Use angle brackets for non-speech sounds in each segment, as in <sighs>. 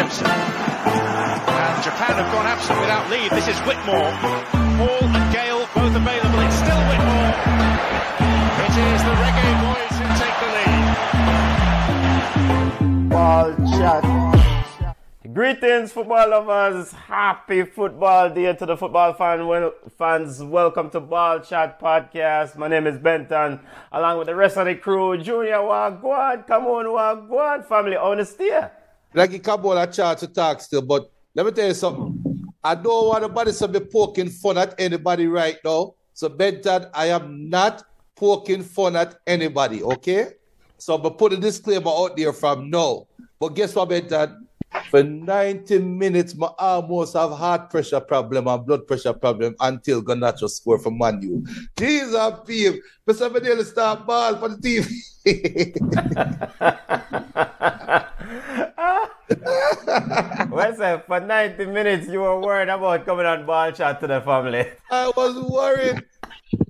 Simpson. And Japan have gone absent without leave. This is Whitmore. Hall and Gale both available. It's still Whitmore. It is the Reggae Boys who take the lead. Ball chat. Greetings, football lovers. Happy football day to the football fan well, fans. Welcome to Ball Chat Podcast. My name is Benton, along with the rest of the crew. Junior Wagwan, come on, Wagwan, family, honesty. Like come on a chat to talk still, but let me tell you something. I don't want nobody to be poking fun at anybody right now. So Benton, I am not poking fun at anybody, okay? So I'm put a disclaimer out there from now. But guess what, Benton? For 90 minutes, I almost have heart pressure problem and blood pressure problem until Garnacho score for Manu. Jesus, Pete. But somebody else start ball for the team. <laughs> well, sir, for 90 minutes, you were worried about coming on ball chat to the family. I was worried.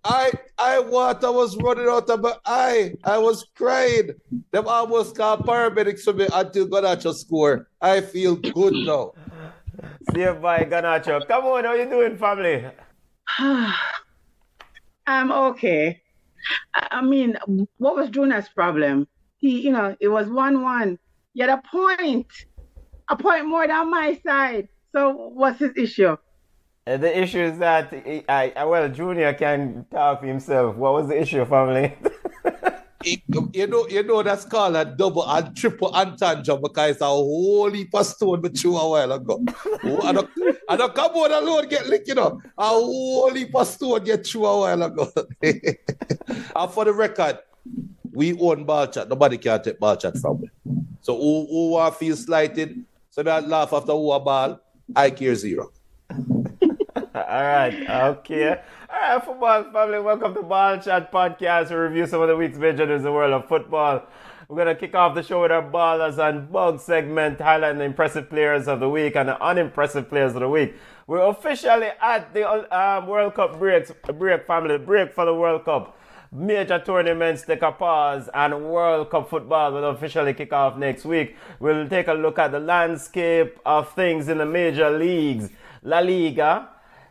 I I water was running out of my eye. I was crying. Them almost called paramedics for me until Garnacho score. I feel good now. See you by Garnacho. Come on, how you doing, family? <sighs> I'm okay. I I mean, what was Jonas' problem? He, you know, it was 1 1. He had a point, a point more than my side. So, what's his issue? Uh, the issue is that, I, I, well, Junior can talk for himself. What was the issue, family? <laughs> It- you know, you know that's called a double and triple entendre because it's a whole heap of stone but threw a while ago. Oh, I don't, I don't come on alone get licked, you know. A whole heap of stone get through a while ago. <laughs> and for the record, we own ball chat. Nobody can take ball chat from me. So who, who want feel slighted? So that laugh after who a ball, I care zero. All right, okay. All right, football family, welcome to Ball Chat Podcast. We review some of the week's major news in the world of football. We're going to kick off the show with our Ballers and Bugs segment, highlighting the impressive players of the week and the unimpressive players of the week. We're officially at the um, World Cup breaks, break family, break for the World Cup. Major tournaments take a pause and World Cup football will officially kick off next week. We'll take a look at the landscape of things in the major leagues. La Liga,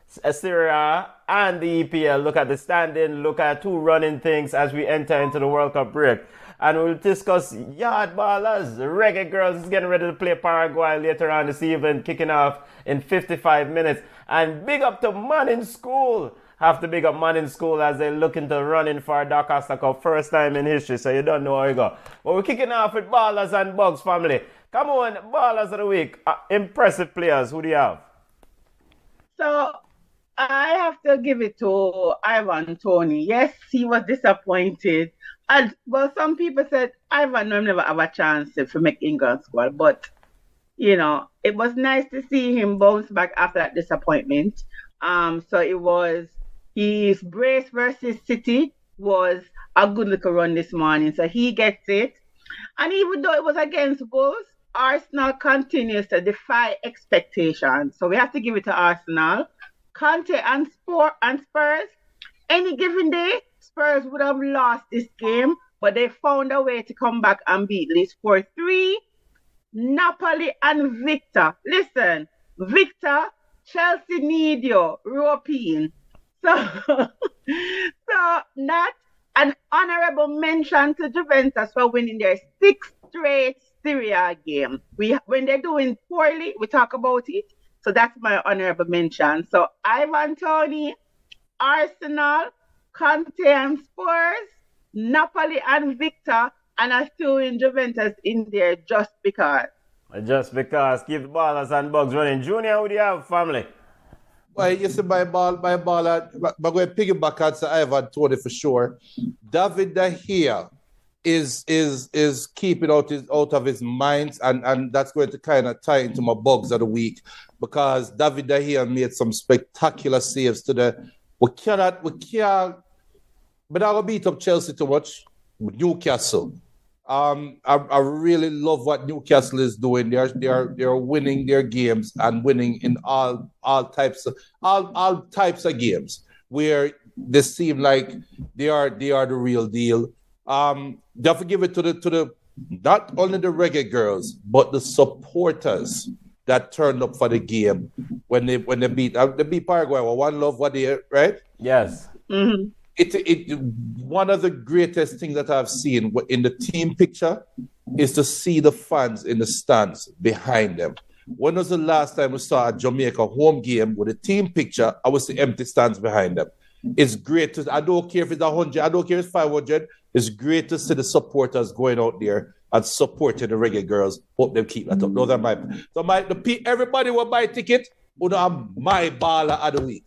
Serie A and the EPL. Look at the standing, look at two running things as we enter into the World Cup break. And we'll discuss yard ballers. Reggae Girls is getting ready to play Paraguay later on this evening, kicking off in 55 minutes. And big up to Man in School. Have to big up Man in School as they look into running for a daCosta Cup. First time in history, so you don't know how you go. But we're kicking off with Ballers and Bugs family. Come on, Ballers of the Week. Uh, impressive players. Who do you have? So, I have to give it to Ivan Toney. Yes, he was disappointed. And well, some people said Ivan never have a chance to make England squad, but you know, it was nice to see him bounce back after that disappointment. Um, so it was his Brace versus City was a good little run this morning, so he gets it. And even though it was against Wolves, Arsenal continues to defy expectations. So we have to give it to Arsenal. Conte and Sport and Spurs, any given day, Spurs would have lost this game, but they found a way to come back and beat Leeds 4 3. Napoli and Victor. Listen, Victor, Chelsea need you, European. <laughs> So, so not an honorable mention to Juventus for winning their sixth straight Serie A game. We when they're doing poorly, we talk about it. So that's my honorable mention. So Ivan Toney, Arsenal, Conte and Spurs, Napoli and Victor, and I threw in Juventus in there just because. Just because keep the ballers and bugs running. Junior, who do you have, family? Well, you see, my ball, my ball, uh, but but we're piggyback on Sir Ivan Toney for sure. David De Gea is is is keeping out his out of his mind, and and that's going to kind of tie into my bugs of the week because David De Gea made some spectacular saves today. We cannot, we can't, but I will beat up Chelsea too much. Newcastle. Um, I, I really love what Newcastle is doing. They're they're they're winning their games and winning in all all types of all all types of games where they seem like they are they are the real deal. Um, don't forgive it to the to the not only the reggae girls, but the supporters that turned up for the game when they when they beat uh, they beat Paraguay. Well, one love, what they right? Yes. Mm-hmm. It it one of the greatest things that I've seen in the team picture is to see the fans in the stands behind them. When was the last time we saw a Jamaica home game with a team picture? I was the empty stands behind them. It's great to. I don't care if it's hundred. I don't care if it's five hundred. It's great to see the supporters going out there and supporting the reggae girls. Hope them keep that up. Those are my. So my the everybody will buy a ticket. Who have my baller of the week.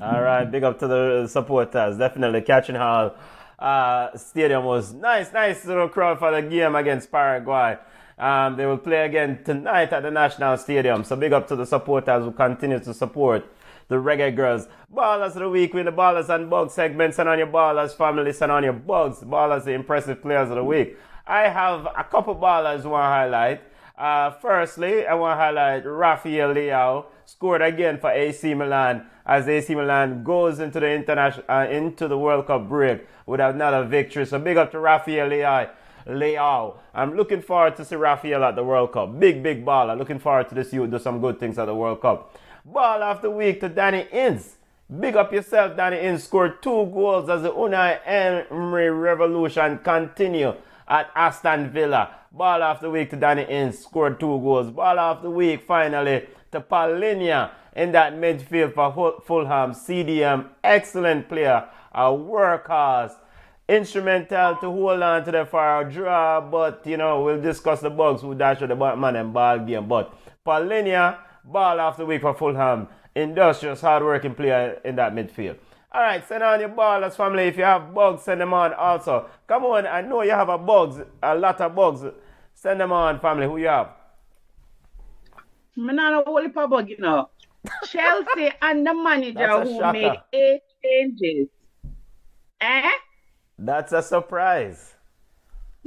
All right, big up to the supporters. Definitely Catherine Hall uh, Stadium was nice, nice little crowd for the game against Paraguay. Um, they will play again tonight at the National Stadium. So big up to the supporters who continue to support the Reggae Girls. Ballers of the week with the Ballers and Bugs segments and on your Ballers family and on your Bugs. Ballers, the impressive players of the week. I have a couple ballers want to highlight. Uh, firstly, I want to highlight Rafael Leao scored again for AC Milan as AC Milan goes into the international uh, into the World Cup break with another victory. So big up to Rafael Leao. Leao. I'm looking forward to see Rafael at the World Cup. Big, big baller. Looking forward to this you do some good things at the World Cup. Ball of the week to Danny Ings. Big up yourself, Danny Ings scored two goals as the Unai Emery revolution continue at Aston Villa. Ball of the week to Danny Ings scored two goals. Ball of the week finally to Palhinha in that midfield for Fulham. CDM, excellent player, a workhorse. Instrumental to hold on to the for a draw, but you know, we'll discuss the bugs who dash with the man and ball game. But Palhinha, ball of the week for Fulham. Industrious, hard-working player in that midfield. All right, send on your ballers family. If you have bugs, send them on also. Come on, I know you have a bugs, a lot of bugs. Send them on, family. Who you have? Me not a whole bug, you know. <laughs> Chelsea and the manager who shocker. made eight changes. Eh? That's a surprise. <laughs>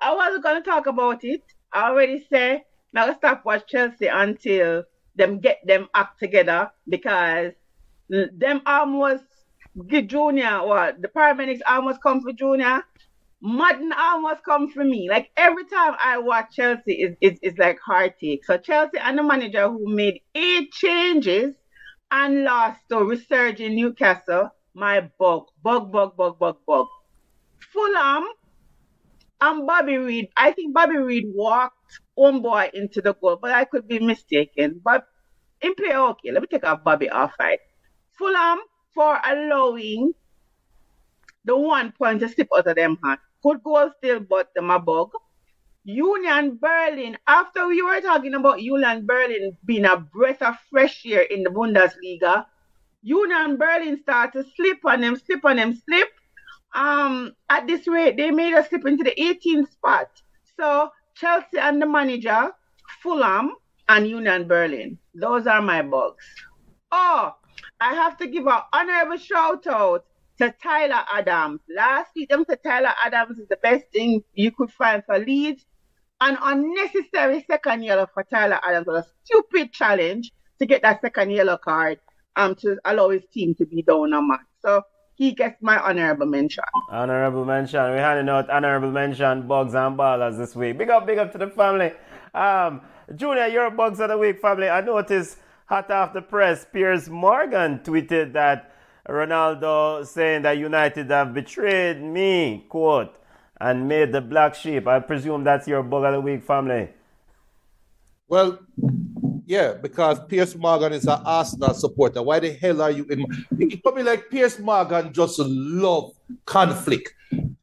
I wasn't gonna talk about it. I already said now stop watch Chelsea until them get them act together because them almost get Junior or the paramedics almost come for Junior. Madden almost come for me. Like every time I watch Chelsea, it's, it's, it's like heartache. So Chelsea and the manager who made eight changes and lost to resurge in Newcastle, my bug, bug, bug, bug, bug, bug. Fulham and Bobby Reid. I think Bobby Reid walked one boy into the goal, but I could be mistaken. But in play okay, let me take off Bobby off right. Fulham for allowing the one point to slip out of them hand. Good goal still, but them a bug. Union Berlin, after we were talking about Union Berlin being a breath of fresh air in the Bundesliga, Union Berlin started to slip on them, slip on them, slip. Um, at this rate, they made us slip into the 18th spot. So Chelsea and the manager, Fulham and Union Berlin. Those are my bugs. Oh, I have to give an honorable shout out to Tyler Adams. Last week, said Tyler Adams is the best thing you could find for Leeds. An unnecessary second yellow for Tyler Adams was a stupid challenge to get that second yellow card um to allow his team to be down a match. So he gets my honorable mention. Honorable mention. We're handing out honorable mention bugs and ballers this week. Big up, big up to the family. Um, Junior, your bugs of the week, family. I noticed hot off the press, Piers Morgan tweeted that Ronaldo saying that United have betrayed me, quote, and made the black sheep. I presume that's your bug of the week, family. Well, yeah, because Piers Morgan is an Arsenal supporter. Why the hell are you in? It probably like Piers Morgan just love conflict.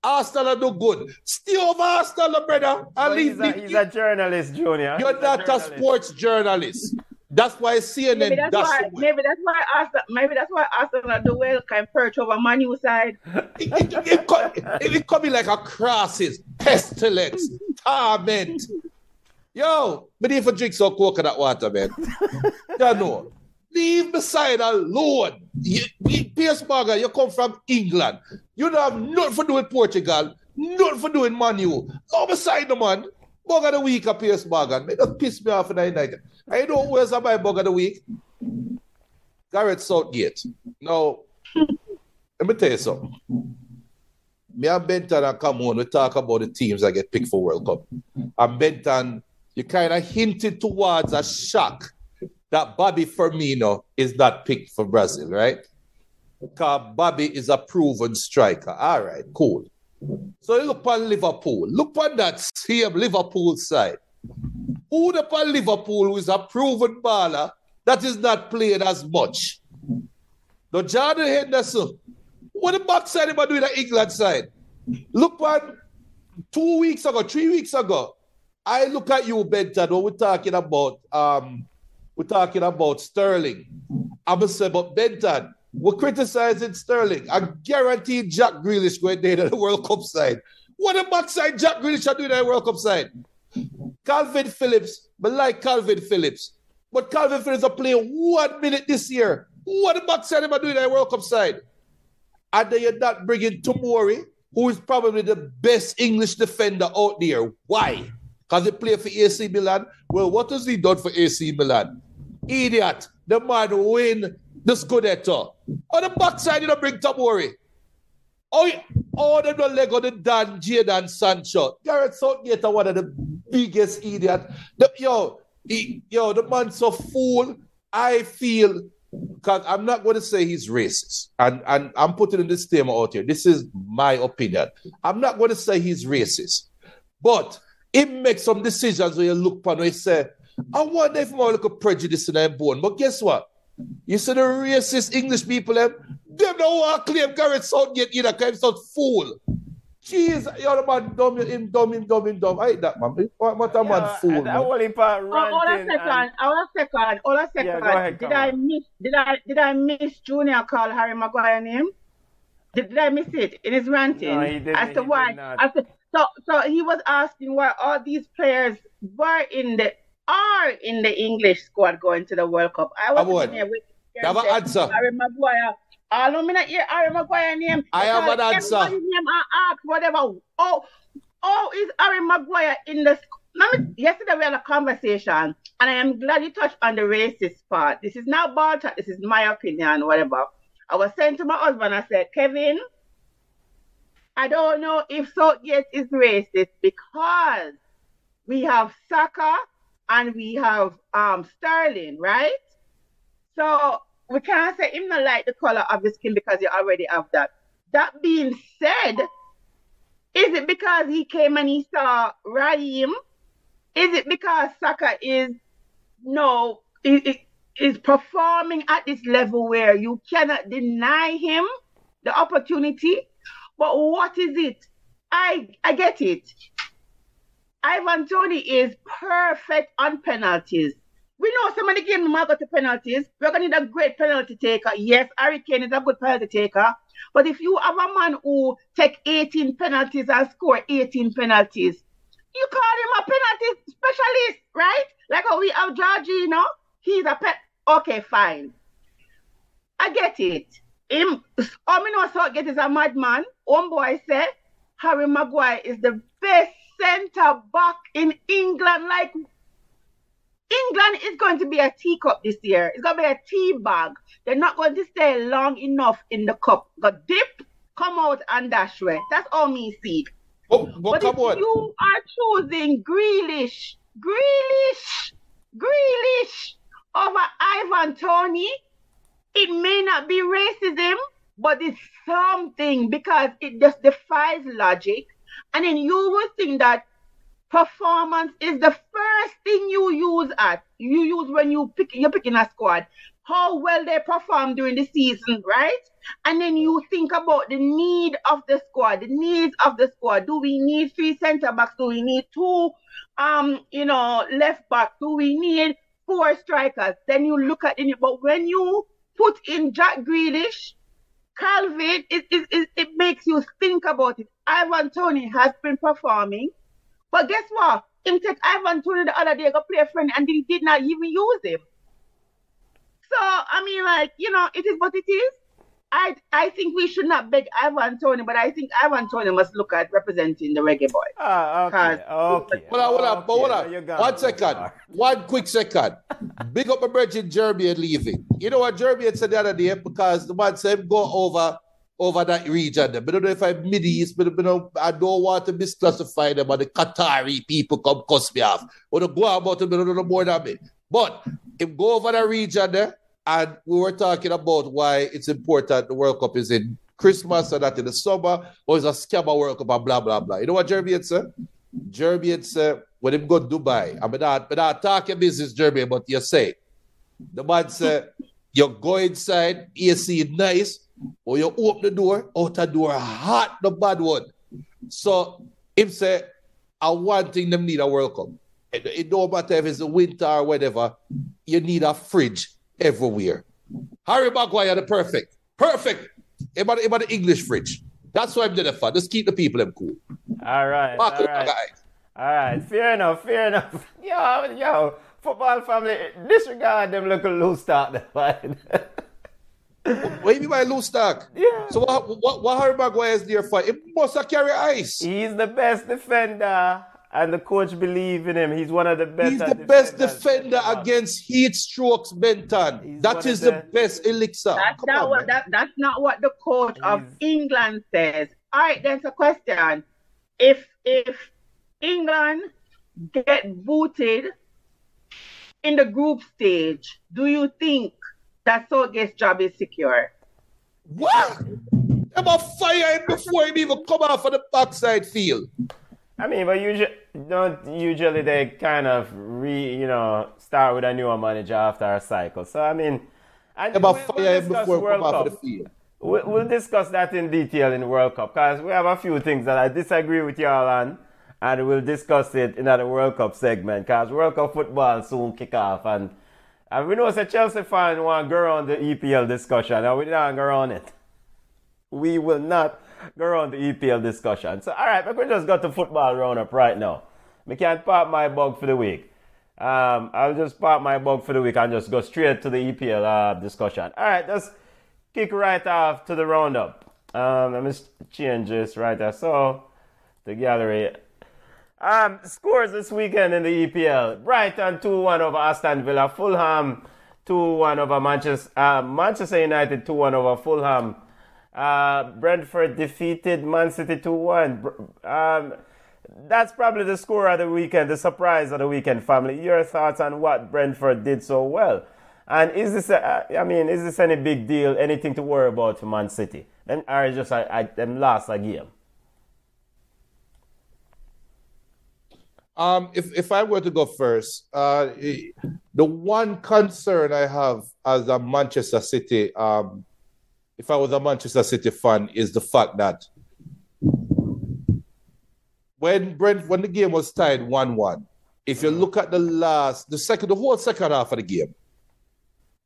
Arsenal do good. Stay over Arsenal, brother. And he's, a, he's a journalist, Junior. You're he's not a, a, sports journalist. That's why CNN maybe that's why, maybe that's why Arsenal maybe that's why Arsenal do well can perch over Manu side. it, it, it, it, it could be like a crisis, pestilence, torment. Yo, but if a drink some coconut water, man. <laughs> you know. Leave the side alone. You, Piers Morgan, you come from England. You don't have nothing for doing Portugal, nothing for doing Manu. Go beside the man. Bug of the week of Piers Morgan. It just piss me off in the United. I know where's my bug of the week. Gareth Southgate. Now, <laughs> let me tell you something. me and Benton and come on, we talk about the teams that get picked for World Cup. And Benton, you kind of hinted towards a shock that Bobby Firmino is not picked for Brazil, right? Because Bobby is a proven striker. All right, cool. So look on Liverpool. Look on that same Liverpool side. Who the on Liverpool who is a proven baller that is not playing as much? The Jordan Henderson. What the backside am I doing the England side? Look on two weeks ago, three weeks ago. I look at you, Benton, when we're talking about um we're talking about Sterling. I'm gonna say, but Benton, we're criticizing Sterling. I guarantee Jack Grealish going there to the World Cup side. What a backside Jack Grealish are doing at the World Cup side. Kalvin Phillips, but like Kalvin Phillips. But Kalvin Phillips are playing one minute this year. What the backside am I doing at the World Cup side? And then you're not bringing Tomori, who is probably the best English defender out there. Why? Because he played for AC Milan. Well, what has he done for AC Milan? Idiot. The man win the Scudetto. On the backside, you don't bring Tomori. Oh, oh, they don't let go the Dan, Jadon Sancho. Gareth Southgate are one of the biggest idiot. The, yo, he, yo, the man's a fool. I feel because I'm not going to say he's racist, and and I'm putting in this statement out here. This is my opinion. I'm not going to say he's racist, but it makes some decisions where you look upon and you say, I wonder if more like a prejudice in them bone. But guess what? You see the racist English people, eh? them, them don't want to claim Gareth Southgate either because he's not fool. Jeez, you're the man dumb, him dumb, him dumb, him dumb. I hate that, man. What, what a man Yeah, fool, and man. I will in part Oh, hold a second. and- Hold a second. Hold a second. Yeah, go ahead, did Carol. I miss? Did I did I miss Junior call Harry Maguire name? Did, did I miss it in his ranting? No, he didn't. As to He why? did not. As to, so so he was asking why all these players were in the are in the English squad going to the World Cup. I was Avoid. sitting here with Have an answer. Harry Maguire. I don't hear Harry Maguire name. I have an answer. Name I ask whatever. Oh, oh, is Harry Maguire in the? sc- yesterday we had a conversation, and I am glad you touched on the racist part. This is not chat. This is my opinion, whatever. I was saying to my husband, I said, Kevin, I don't know if Southgate is racist because we have Saka and we have um Sterling, right? So we can't say him not like the color of his skin because you already have that. That being said, is it because he came and he saw Raheem? Is it because Saka is no is, is- is performing at this level where you cannot deny him the opportunity? But what is it? I I get it. Ivan Toney is perfect on penalties. We know some of the might go to penalties. We're gonna need a great penalty taker. Yes, Harry Kane is a good penalty taker. But if you have a man who take 18 penalties and score 18 penalties, you call him a penalty specialist, right? Like how we have Jorginho, he's a pet. Okay, fine. I get it. Him, all me know is a madman. One boy said Harry Maguire is the best centre back in England. Like England is going to be a teacup this year. It's going to be a tea bag. They're not going to stay long enough in the cup. Got dip, come out and dash away. That's all me see. Oh, but, but But if on. you are choosing Grealish, Grealish, Grealish over Ivan Toney, it may not be racism, but it's something because it just defies logic. And then you will think that performance is the first thing you use at. You use when you pick you're picking a squad. How well they perform during the season right? And then you think about the need of the squad the needs of the squad. Do we need three center backs? Do we need two um you know left back? Do we need four strikers? Then you look at it but when you put in Jack Grealish Kalvin it, it, it, it makes you think about it Ivan Toney has been performing but guess what? Him take Ivan Toney the other day, go play a friend, and he did not even use him. So I mean, like you know, it is what it is. I I think we should not beg Ivan Toney, but I think Ivan Toney must look at representing the reggae boy. Ah, okay, okay. Hold on, hold on, but hold on. got One it. One quick second. Big up my bridge in Jeremy and leaving. You know what Jeremy had said the other day? Because the man said go over over that region. There. I don't know if I'm Middle East, but I don't, I don't want to misclassify them. But the Qatari people come cuss me off. But to go about it, I don't know more than me. But if go over the region there, and we were talking about why it's important the World Cup is in Christmas and that in the summer, or it's a scammer World Cup and blah, blah, blah. You know what Jeremy had said? Jeremy had said, when him go to Dubai, I'm not, but not talking business, Jeremy, but you say, the man said, you go inside, AC nice, or you open the door, out the door hot, the bad one. So him say, I want thing them need a World Cup. It, it don't matter if it's winter or whatever, you need a fridge everywhere. Harry Maguire, the perfect. Perfect. About, about the English fridge. That's why I'm doing it for. Just keep the people them cool. All right. All right. All right. Fair enough. Fair enough. <laughs> Yo, yo, football family, disregard them little loose. Fine. <laughs> What do you mean by loose stock? Yeah. So what, what, what Harry Maguire is there for? He must carry ice. He's the best defender, and the coach believe in him. He's one of the best. He's the best defender against. against heat strokes, Benton. He's That one is of the the- best elixir. That's Come not on, what that, that's not what the coach of England says. All right, then it's a question. If if England get booted in the group stage, do you think that Southgate's job is secure? What? Them a fire him before him even come off of the backside field. I mean, but usually don't usually they kind of re you know start with a newer manager after a cycle. So I mean, and Them a we- we'll discuss before World Cup. field. We- We'll discuss that in detail in the World Cup because we have a few things that I disagree with y'all on, and we'll discuss it in the World Cup segment because World Cup football soon kick off, and, and we know it's a Chelsea fan want to go on the EPL discussion, and we don't go on it. We will not go on the EPL discussion. So, all right, we just go to football roundup right now. We can't park my bug for the week. Um, I'll just park my bug for the week and just go straight to the EPL uh, discussion. All right, let's kick right off to the roundup. Um, let me change this right there. So, the gallery. Um, scores this weekend in the EPL. Brighton 2 1 over Aston Villa. Fulham 2 1 over Manchester, uh, Manchester United 2 1 over Fulham. Uh, Brentford defeated Man City 2 1. Um, that's probably the score of the weekend, the surprise of the weekend, family. Your thoughts on what Brentford did so well? And is this, a, I mean, is this any big deal, anything to worry about for Man City? Them are just I, a, them lost a game. Um, if if I were to go first, uh, the one concern I have as a Manchester City, um, if I was a Manchester City fan, is the fact that when Brent when the game was tied one one, if you look at the last the second the whole second half of the game,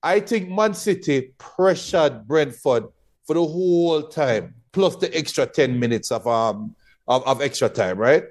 I think Man City pressured Brentford for the whole time, plus the extra ten minutes of um of, of extra time, right?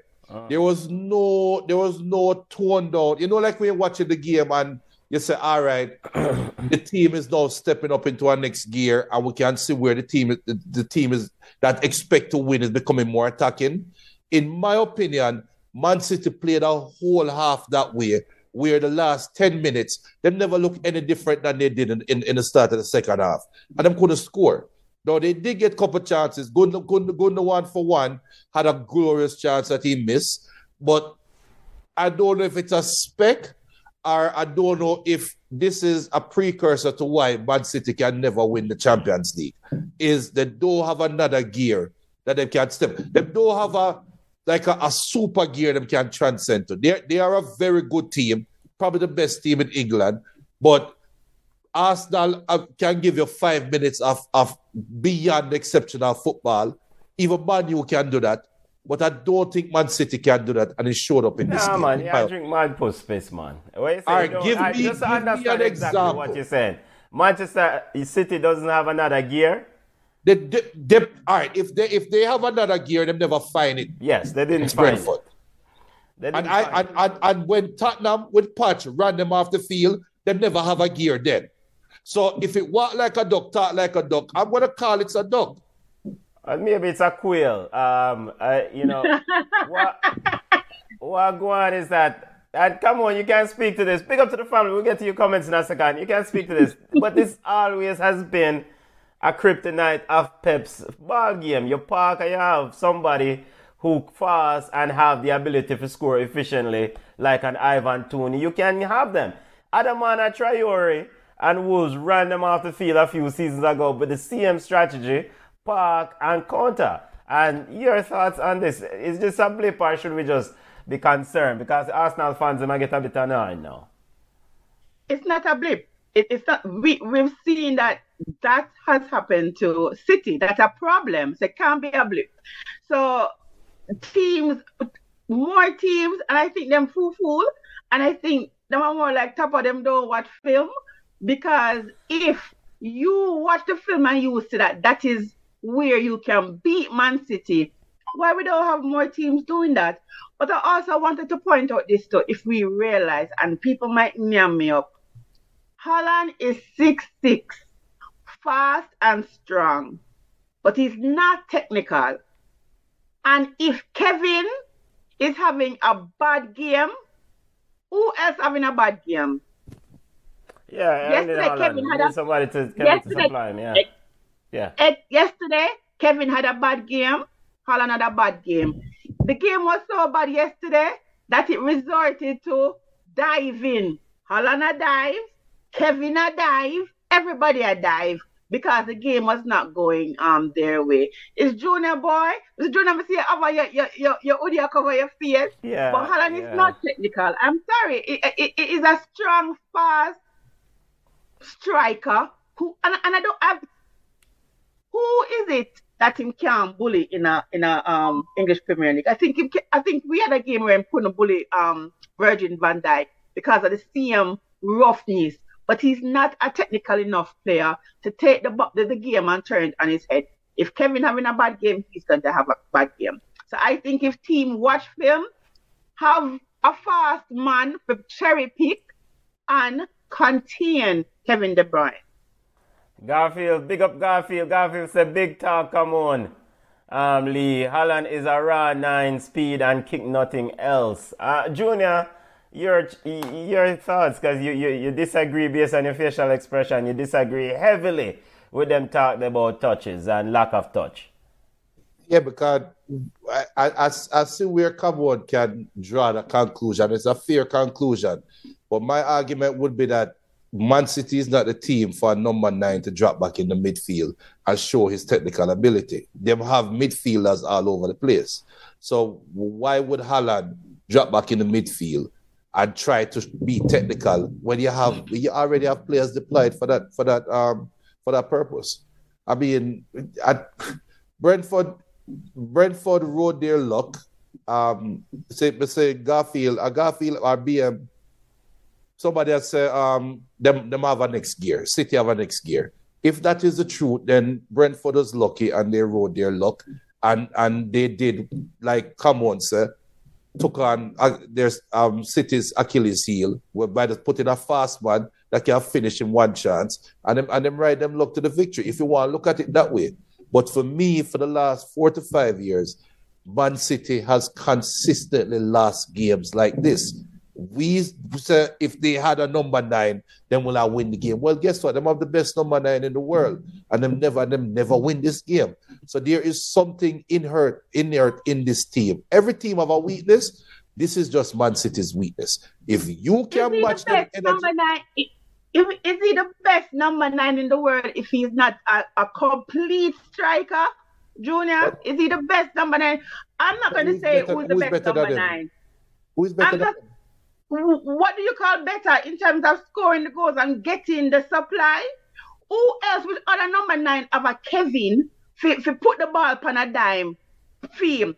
There was no, there was no tone down. You know, like when you're watching the game and you say, "All right, the team is now stepping up into our next gear, and we can see where the team, the, the team is that expect to win is becoming more attacking." In my opinion, Man City played a whole half that way, where the last ten minutes they never look any different than they did in, in, in the start of the second half, and them couldn't score. Though they did get a couple chances. Gunn, one for one had a glorious chance that he missed. But I don't know if it's a spec or I don't know if this is a precursor to why Man City can never win the Champions League. Is they don't have another gear that they can step. They don't have a like a, a super gear they can transcend to. They they are a very good team, probably the best team in England, but Arsenal uh, can give you five minutes of, of beyond exceptional football. Even Man U can do that. But I don't think Man City can do that, and it showed up in this Nah, game. man, yeah, I drink mad puss space, man. What you say? All right, give I me- just give me an exactly example. what you're saying. Manchester City doesn't have another gear. They, they, they- all right, if they if they have another gear, they never find it. Yes, they didn't It's find Brentford. it. They didn't And I and, and, and when Tottenham with Poch ran them off the field, they never have a gear then. So if it walk like a duck, talk like a duck, I'm gonna call it a duck. Uh, maybe it's a quail. Um, uh, you know, <laughs> what what go on is that. And come on, you can't speak to this. Pick up to the family. We'll get to your comments in a second. You can't speak to this. <laughs> but this always has been a kryptonite of Pep's ball game. You park and you have somebody who fast and have the ability to score efficiently, like an Ivan Toney. You can have them. Adamana Traore and Wolves ran them off the field a few seasons ago with the same strategy, park and counter. And your thoughts on this? Is this a blip or should we just be concerned? Because Arsenal fans might get a bit annoyed now. It's not a blip. It, it's not. We we've seen that that has happened to City. That's a problem. So it can't be a blip. So teams, more teams, and I think them fool fool, and I think them are more like top of them don't watch film because if you watch the film and you see that that is where you can beat Man City, why we don't have more teams doing that? But I also wanted to point out this too, if we realize, and people might name me up, Haaland is six six, fast and strong, but he's not technical. And if Kevin is having a bad game, who else having a bad game? Yeah, yesterday Kevin had a, somebody to, Kevin yesterday, to supply him, yeah. Yeah. yesterday, Kevin had a bad game. Haaland had a bad game. The game was so bad yesterday that it resorted to diving. Haaland a dive, Kevin a dive, everybody a dive because the game was not going um their way. Is Junior boy? Is Junior see over your your your your hoodie cover your face? Yeah. But Haaland yeah. is not technical. I'm sorry. It, it, it is a strong, fast striker who and, and I don't have who is it that him can bully in a in a um English Premier League? I think him, I think we had a game where him couldn't bully um Virgil van Dijk because of the same roughness but he's not a technical enough player to take the, the, the game and turn it on his head. If Kevin having a bad game, he's going to have a bad game. So I think if team watch film, have a fast man for cherry pick and contain Kevin De Bruyne. Garfield, big up Garfield. Garfield said, big talk, come on. Um, Lee, Haaland is a raw nine speed and kick nothing else. Uh, Junior, your your thoughts because you, you, you disagree based on your facial expression you disagree heavily with them talking about touches and lack of touch yeah because I, I, I, see where Carbone can draw the conclusion it's a fair conclusion but my argument would be that Man City is not the team for a number nine to drop back in the midfield and show his technical ability. They have midfielders all over the place. So why would Haaland drop back in the midfield and try to be technical when you have you already have players deployed for that for that um for that purpose. I mean, at Brentford, Brentford rode their luck. Um, say say Garfield, a Garfield or BM. Somebody has said um them them have a next gear. City have a next gear. If that is the truth, then Brentford was lucky and they rode their luck and and they did like come on, sir took on uh, their um, City's Achilles heel by the putting a fast man that can finish in one chance and them, and them ride them look to the victory if you want to look at it that way. But for me, for the last four to five years, Man City has consistently lost games like this we say if they had a number nine, then will I win the game? Well, guess what? Them have the best number nine in the world, and them never them never win this game. So there is something inherent inherent in this team. Every team have a weakness. This is just Man City's weakness. If you can match the them, number nine. If, is he the best number nine in the world if he's not a, a complete striker? Junior, but, is he the best number nine? I'm not going to say better, who's the who's best number nine. Who's better I'm than what do you call better in terms of scoring the goals and getting the supply? Who else with other number nine of a Kevin if you put the ball upon a dime? Film.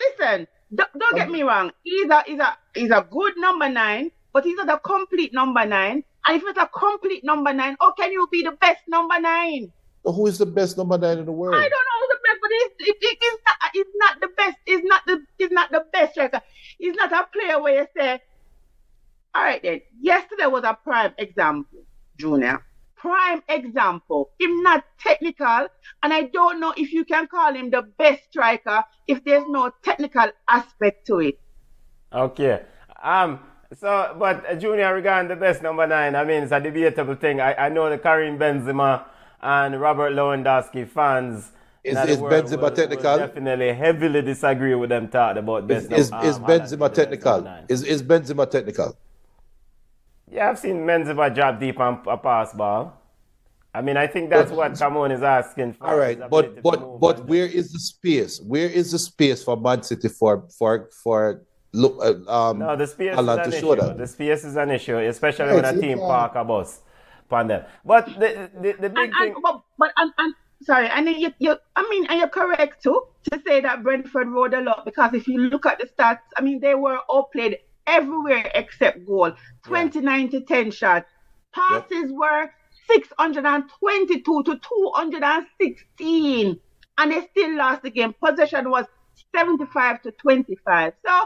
Listen, don't, don't get um, me wrong. He's a he's a he's a good number nine, but he's not a complete number nine. And if it's a complete number nine, how can you be the best number nine? who is the best number nine in the world? I don't know who's the best, but he's, he, he's, not, he's not the best. He's not the he's not the best striker. He's not a player where you say all right then. Yesterday was a prime example, Junior. Prime example. Him not technical, and I don't know if you can call him the best striker if there's no technical aspect to it. Okay. Um. So, but uh, Junior regarding the best number nine, I mean, it's a debatable thing. I, I know the Karim Benzema and Robert Lewandowski fans. Is, is Benzema will- technical? will definitely heavily disagree with them talking about Is, best. is, of, is um, Benzema technical? Is is Benzema technical? Yeah, I've seen Benzema drop deep on a pass ball. I mean, I think that's what Camon is asking for. All right, but but move but and- where is the space? Where is the space for Man City for for for look uh, um No, the space Haaland is an show issue. that? The space is an issue, especially Right, when a you team can't- park a bus upon them. But the the, the big And, thing. and, but, but and, and sorry, and you, you, I mean, and you're correct too to say that Brentford rode a lot because if you look at the stats, I mean, they were outplayed everywhere except goal. 29 to 10 shots. Passes were 622 to 216, and they still lost the game. Possession was 75 to 25. So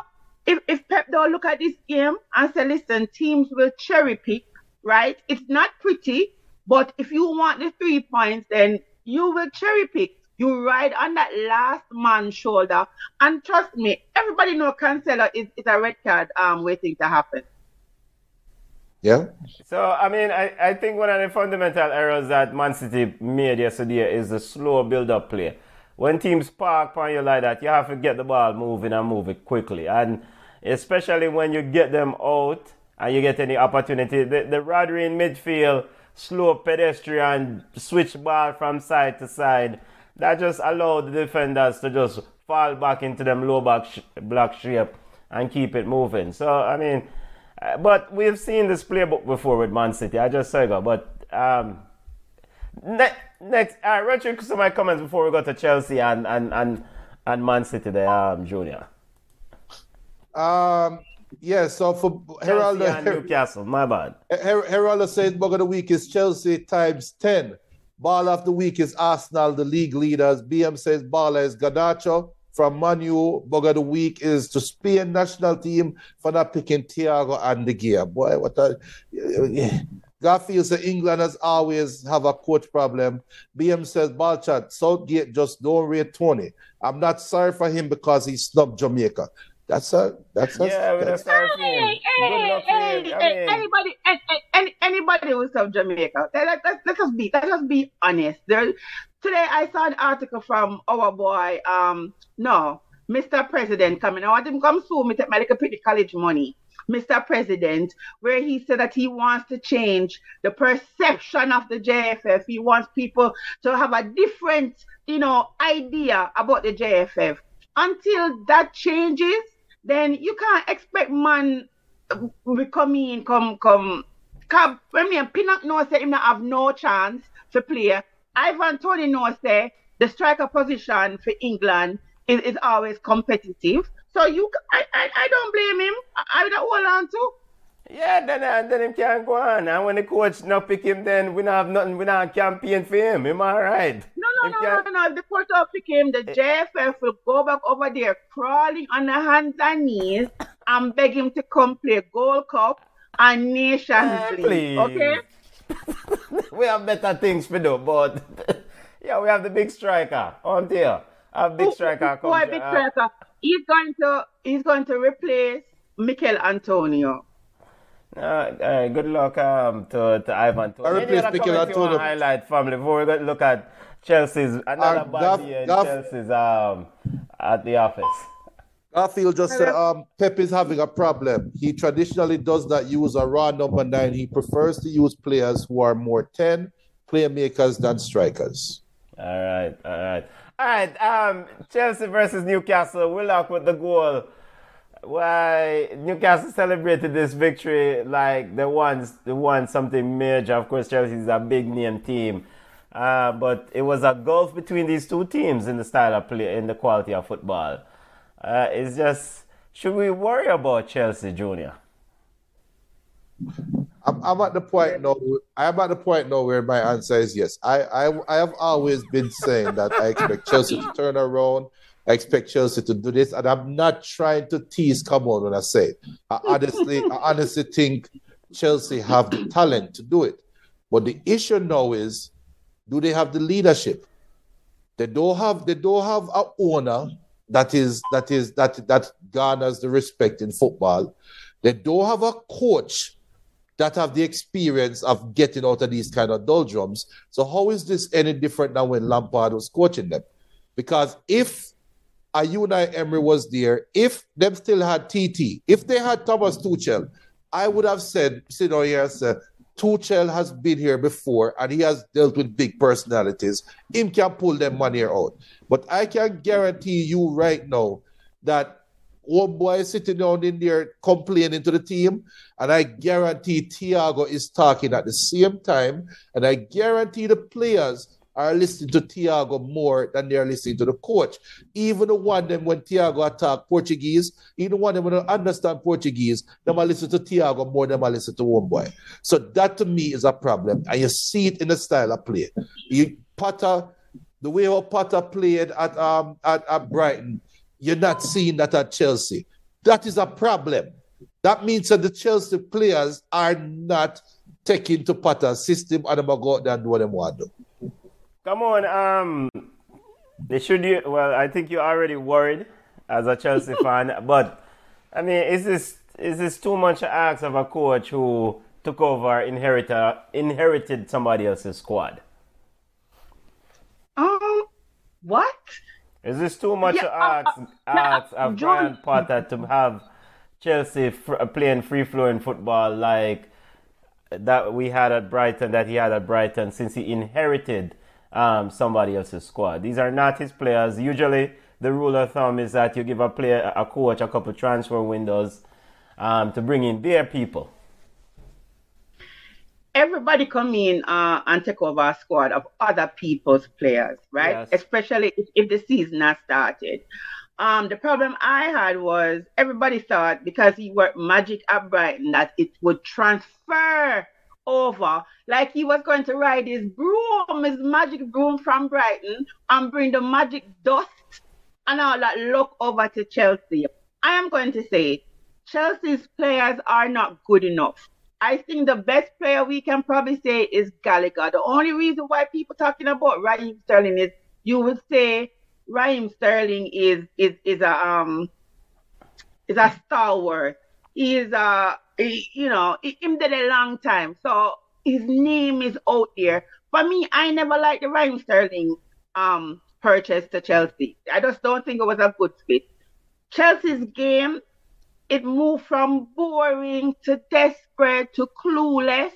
if, if Pep don't look at this game and say, listen, teams will cherry pick, right? It's not pretty, but if you want the three points, then you will cherry pick. You ride on that last man's shoulder. And trust me, everybody know Cancelo is, is a red card um waiting to happen. Yeah. So, I mean, I, I think one of the fundamental errors that Man City made yesterday is the slow build up play. When teams park on you like that, you have to get the ball moving and move it quickly. And especially when you get them out and you get any opportunity, the, the Rodri in midfield, slow pedestrian, switch ball from side to side, that just allowed the defenders to just fall back into them low back sh- block shape and keep it moving. So, I mean, uh, but we've seen this playbook before with Man City. I just say that, But um, ne- next, uh, through some of my comments before we go to Chelsea and and and, and Man City there, um, Junior. Um. Yeah. So for Herald, Newcastle. My bad. Her- Herald says bug of the week is Chelsea times ten. Ball of the week is Arsenal, the league leaders. BM says baller is Garnacho from Manu. Bug of the week is to Spain national team for not picking Thiago and De Gea. Boy, what a Garfield says England has always have a coach problem. BM says ball chat Southgate just don't rate Toney. I'm not sorry for him because he snubbed Jamaica. That's a that's a Yeah, we're that's, sorry for. Hey, hey, for hey, hey, anybody, an- an- any, anybody who's from Jamaica, let, let, let, let us be, let us be honest. There, today I saw an article from our boy, um, no, Mr. President coming. I want him come soon. Me take my little pretty college money. Mr. President, where he said that he wants to change the perception of the JFF. He wants people to have a different, you know, idea about the JFF. Until that changes, then you can't expect man we come in, come, come. Cause when me and Pinnock know say him not have no chance to play. Ivan Toney knows say the striker position for England is, is always competitive. So you, I, I, I don't blame him. I, I would hold on to. Yeah, then uh, then him can't go on. And when the coach not pick him, then we not have nothing. We not campaign for him. Am I right? No, no, Him no, no, no, no. If the coach don't pick him, the JFF will go back over there, crawling on their hands and knees, and beg him to come play Gold Cup and Nations Eh, League. please. Okay. <laughs> we have better things to do, but <laughs> yeah, we have the big striker on there. Our big striker Boy, comes. big uh, striker. He's going to he's going to replace Michail Antonio. Uh, uh, good luck um, to, to Ivan. To I Any other comments you want to highlight, family, before we go look at Chelsea's another Uh, bad Gaff- in Gaff- Chelsea's um, at the office. Garfield just said um, Pep is having a problem. He traditionally does not use a raw number nine. He prefers to use players who are more 10 playmakers than strikers. All right, all right, all right. Um, Chelsea versus Newcastle. We'll look with the goal. Why Newcastle celebrated this victory like they won, they won something major. Of course, Chelsea is a big name team, uh, but it was a gulf between these two teams in the style of play, in the quality of football. Uh, it's just, should we worry about Chelsea, Junior? I'm, I'm at the point now. I'm at the point now where my answer is yes. I, I I have always been saying that I expect Chelsea to turn around. I expect Chelsea to do this, and I'm not trying to tease. Come on, when I say it. I honestly, I honestly think Chelsea have the talent to do it. But the issue now is, do they have the leadership? They don't have. They don't have a owner that is that is that that garners the respect in football. They don't have a coach that have the experience of getting out of these kind of doldrums. So how is this any different than when Lampard was coaching them? Because if a Unai Emery was there, if them still had TT, if they had Thomas Tuchel, I would have said, sit down here and Tuchel has been here before and he has dealt with big personalities. Him can pull them money out. But I can guarantee you right now that one boy is sitting down in there complaining to the team, and I guarantee Thiago is talking at the same time, and I guarantee the players are listening to Thiago more than they are listening to the coach. Even the one them when Thiago attack Portuguese, even one them when they understand Portuguese, they might listen to Thiago more than they listen to one boy. So that to me is a problem, and you see it in the style of play. You Potter, the way how Potter played at um at, at Brighton you're not seeing that at Chelsea. That is a problem. That means that the Chelsea players are not taking to Potter's system and they're go out there and do what they want to do. Come on, um, they should you well, I think you're already worried as a Chelsea <laughs> fan, but I mean, is this is this too much to ask of a coach who took over inherited inherited somebody else's squad? Um, what? Is this too much yeah, to ask, uh, uh, ask uh, of Graham Potter to have Chelsea fr- uh, playing free flowing football like that we had at Brighton, that he had at Brighton since he inherited um, somebody else's squad? These are not his players. Usually, the rule of thumb is that you give a player, a coach, a couple transfer windows um, to bring in their people everybody come in uh, and take over a squad of other people's players, right? Yes. Especially if, if, the season has started. Um, the problem I had was everybody thought because he worked magic at Brighton that it would transfer over, like he was going to ride his broom, his magic broom from Brighton, and bring the magic dust and all that luck over to Chelsea. I am going to say Chelsea's players are not good enough I think the best player we can probably say is Gallagher. The only reason why people talking about Raheem Sterling is you would say Raheem Sterling is is is a um is a stalwart. He is a he, you know him did a long time, so his name is out there. For me, I never liked the Raheem Sterling um purchase to Chelsea. I just don't think it was a good fit. Chelsea's game it moved from boring to desperate to clueless.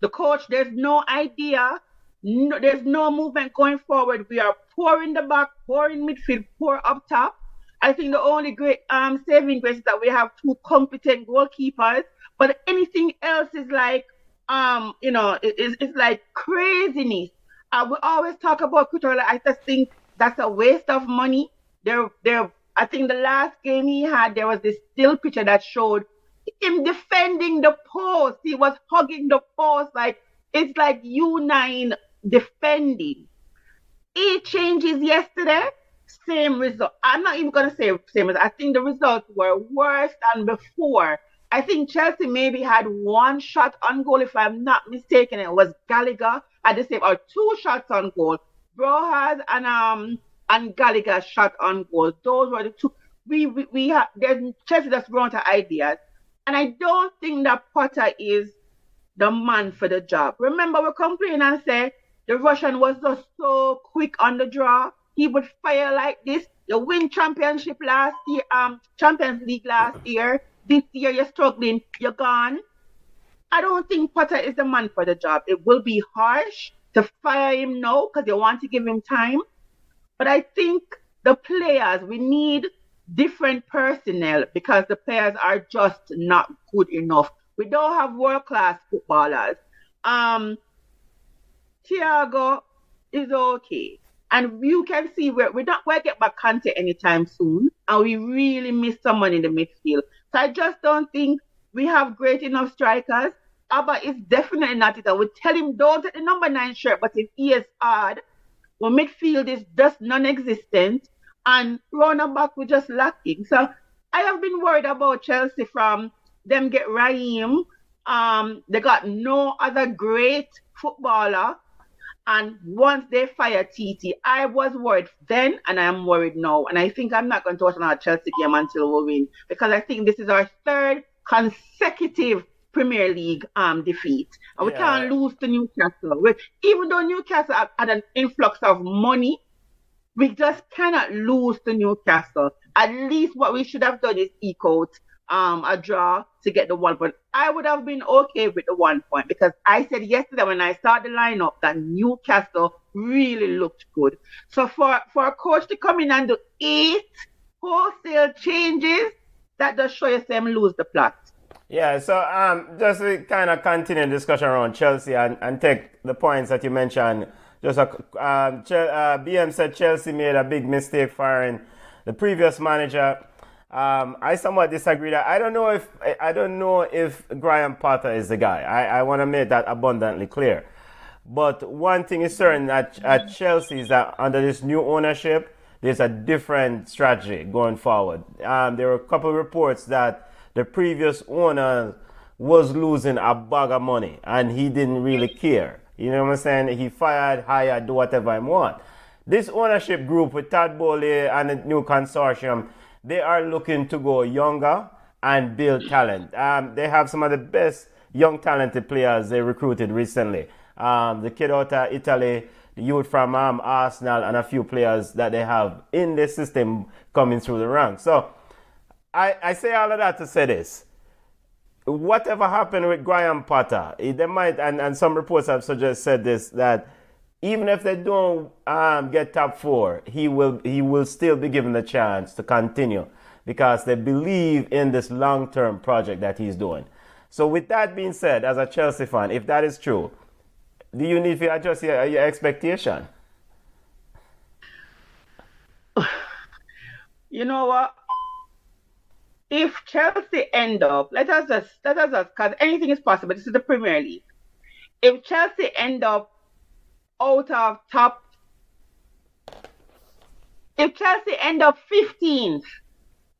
The coach, there's no idea. No, there's no movement going forward. We are poor in the back, poor in midfield, poor up top. I think the only great um, saving grace is that we have two competent goalkeepers. But anything else is like, um, you know, it, it's, it's like craziness. I will always talk about Cucurella. I just think that's a waste of money. They're they're I think the last game he had, there was this still picture that showed him defending the post. He was hugging the post like it's like U9 defending. Eight changes yesterday, same result. I'm not even gonna say same as I think the results were worse than before. I think Chelsea maybe had one shot on goal, if I'm not mistaken. It was Gallagher at the same or two shots on goal. Broja and um and Gallagher shot on goal. Those were the two. We we, we have there's Chelsea that's grown to ideas, and I don't think that Potter is the man for the job. Remember, we complain and say the Russian was just so quick on the draw. He would fire like this. You win championship last year, um, Champions League last year. This year you're struggling. You're gone. I don't think Potter is the man for the job. It will be harsh to fire him now because you want to give him time. But I think the players, we need different personnel because the players are just not good enough. We don't have world class footballers. Um, Thiago is okay. And you can see we're, we're not going to get back Kante anytime soon. And we really miss someone in the midfield. So I just don't think we have great enough strikers. Auba is definitely not it. I would tell him don't take the number nine shirt, but if he is hard, well, midfield is just non-existent, and running back we're just lacking. So I have been worried about Chelsea from them get Raheem. Um, they got no other great footballer. And once they fire TT, I was worried then and I am worried now. And I think I'm not going to watch another Chelsea game until we win because I think this is our third consecutive Premier League um, defeat. And we Yeah. can't lose to Newcastle. We, even though Newcastle had, had an influx of money, we just cannot lose to Newcastle. At least what we should have done is eke out um, a draw to get the one point. I would have been okay with the one point because I said yesterday when I saw the lineup that Newcastle really looked good. So for, for a coach to come in and do eight wholesale changes, that does show you them lose the plot. Yeah, so um, just to kind of continue the discussion around Chelsea and, and take the points that you mentioned. Just a, um, Chel- uh, BM said Chelsea made a big mistake firing the previous manager. Um, I somewhat disagree. That I don't know if I- don't know if Graham Potter is the guy. I, I want to make that abundantly clear. But one thing is certain at, at Chelsea is that under this new ownership, there's a different strategy going forward. Um, there were a couple of reports that the previous owner was losing a bag of money and he didn't really care. You know what I'm saying? He fired, hired, do whatever he want. This ownership group with Todd Boehly and the new consortium, they are looking to go younger and build talent. Um, they have some of the best young talented players they recruited recently. Um, the kid out of Italy, the youth from um, Arsenal, and a few players that they have in the system coming through the ranks. So I, I say all of that to say this. Whatever happened with Graham Potter, eh, they might, and, and some reports have suggest said this that even if they don't um, get top four, he will he will still be given the chance to continue because they believe in this long term project that he's doing. So with that being said, as a Chelsea fan, if that is true, do you need to adjust your, your expectation? <sighs> You know what? If Chelsea end up, let us just let us just because anything is possible. This is the Premier League. If Chelsea end up out of top, if Chelsea end up 15th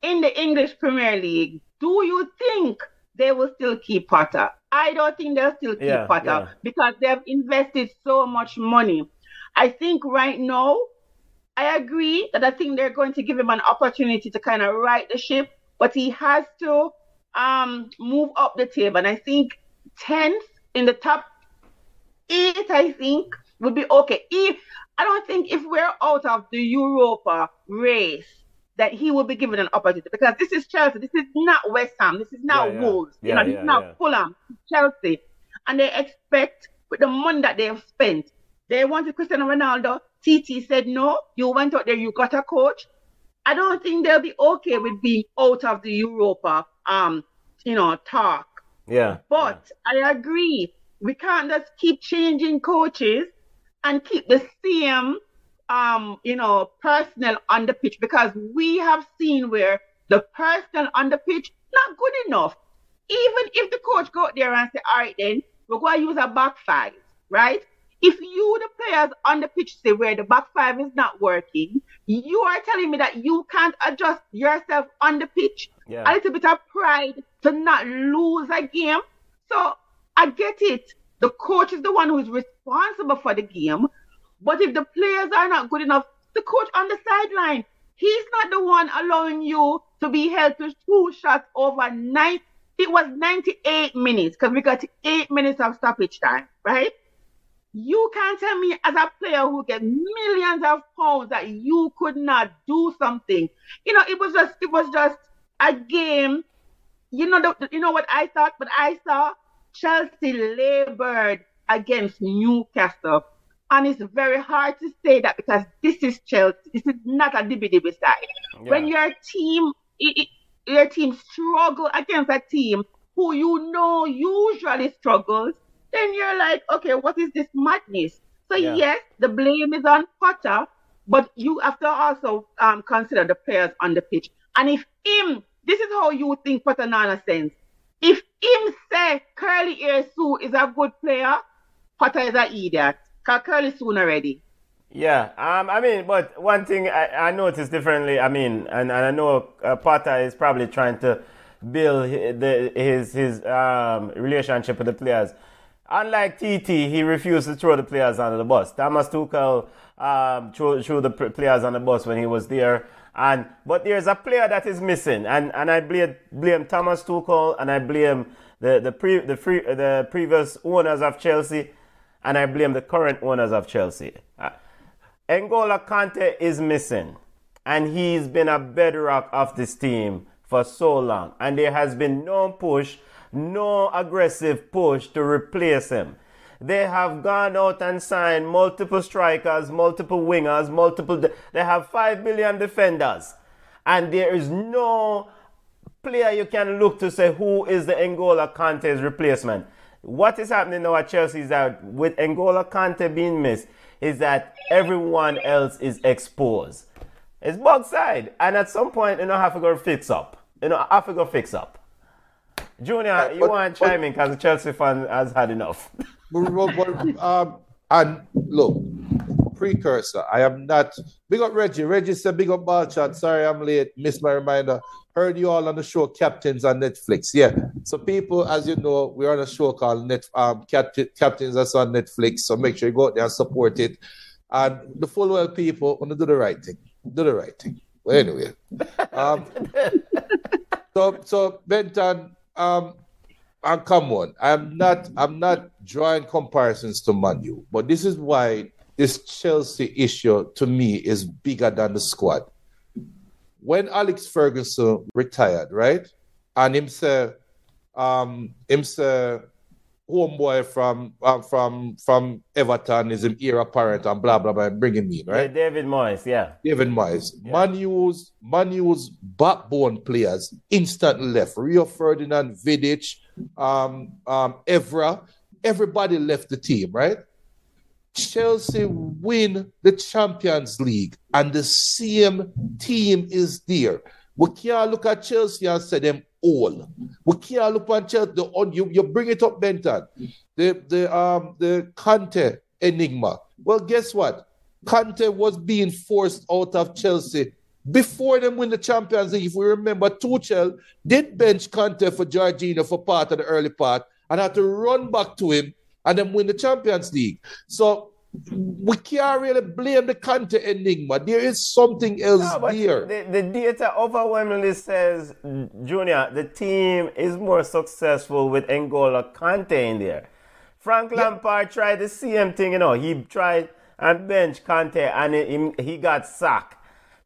in the English Premier League, do you think they will still keep Potter? I don't think they'll still keep Yeah, Potter yeah. because they've invested so much money. I think right now I agree that I think they're going to give him an opportunity to kind of right the ship, but he has to um move up the table. And I think 10th in the top eight, I think, would be okay. If I don't think if we're out of the Europa race, that he will be given an opportunity because this is Chelsea. This is not West Ham. This is not Yeah, yeah. Wolves. Yeah, you know, this is not. Fulham. Chelsea, and they expect with the money that they have spent, they wanted Cristiano Ronaldo. TT said no. You went out there. You got a coach. I don't think they'll be okay with being out of the Europa, um, you know, talk. Yeah. But I agree. We can't just keep changing coaches and keep the same, um, you know, personnel on the pitch because we have seen where the personnel on the pitch not good enough. Even if the coach go out there and say, all right, then we're going to use a back five, right? If you, the players on the pitch, say where the back five is not working, you are telling me that you can't adjust yourself on the pitch. Yeah. A little bit of pride to not lose a game. So I get it. The coach is the one who is responsible for the game. But if the players are not good enough, the coach on the sideline, he's not the one allowing you to be held to two shots over nine. It was 98 minutes because we got eight minutes of stoppage time, right? You can't tell me as a player who get millions of pounds that you could not do something. You know, it was just it was just a game. You know, the, you know what I thought, but I saw Chelsea labored against Newcastle, and it's very hard to say that because this is Chelsea. This is not a DB side. When your team, i- i- your team struggle against a team who you know usually struggles, then you're like, okay, what is this madness? So Yeah. yes, the blame is on Potter, but you have to also um, consider the players on the pitch. And if him, this is how you think Potter Nana sense. If him say Curly Ear Sue is a good player, Potter is an idiot. Cause Curly Sue already. Yeah, um, I mean, but one thing I, I noticed differently, I mean, and, and I know uh, Potter is probably trying to build the, his his um, relationship with the players. Unlike TT, he refused to throw the players under the bus. Thomas Tuchel um, threw, threw the players on the bus when he was there. And but there's a player that is missing, and, and I blame blame Thomas Tuchel and I blame the the pre, the, free, the previous owners of Chelsea, and I blame the current owners of Chelsea. Uh, N'Golo Kante is missing, and he's been a bedrock of this team for so long, and there has been no push, no aggressive push to replace him. They have gone out and signed multiple strikers, multiple wingers, multiple. De- they have five billion defenders, and there is no player you can look to say who is the N'Golo Kante's replacement. What is happening now at Chelsea is that with N'Golo Kante being missed, is that everyone else is exposed. It's both side, and at some point, you know, have to go fix up. You know, have to go fix up. Junior, Uh, you but- want to chime in because the Chelsea fan has had enough. <laughs> Um, and look, precursor. I am not big up Reggie. Reggie said big up ball chat. Sorry, I'm late. Missed my reminder. Heard you all on the show Captains on Netflix. Yeah. So people, as you know, we're on a show called Net um Captain, Captains that's on Netflix. So make sure you go out there and support it. And the full well people want to do the right thing. Do the right thing. Well, anyway. Um, <laughs> so so Benton, um, and come on, I'm not I'm not drawing comparisons to Manu, but this is why this Chelsea issue to me is bigger than the squad. When Alex Ferguson retired, right? And him say, um, him say, homeboy from um, from from Everton is him heir apparent and blah blah blah, and bring him in, right? David Moyes, yeah. David Moyes. Manu's Manu's backbone players instantly left. Rio Ferdinand, Vidic, um, um, Evra, everybody left the team, right? Chelsea win the Champions League, and the same team is there. We can't look at Chelsea and say them all. We can't look at Chelsea. The, on you, you bring it up, Benton. The the um the Kante enigma. Well, guess what? Kante was being forced out of Chelsea before them win the Champions League. If we remember, Tuchel did bench Kante for Jorginho for part of the early part and had to run back to him and then win the Champions League. So we can't really blame the Kante enigma. There is something else No, there. the, the data overwhelmingly says, Junior, the team is more successful with N'Golo Kante in there. Frank Lampard tried the same thing, you know. He tried and bench Kante and he, he got sacked.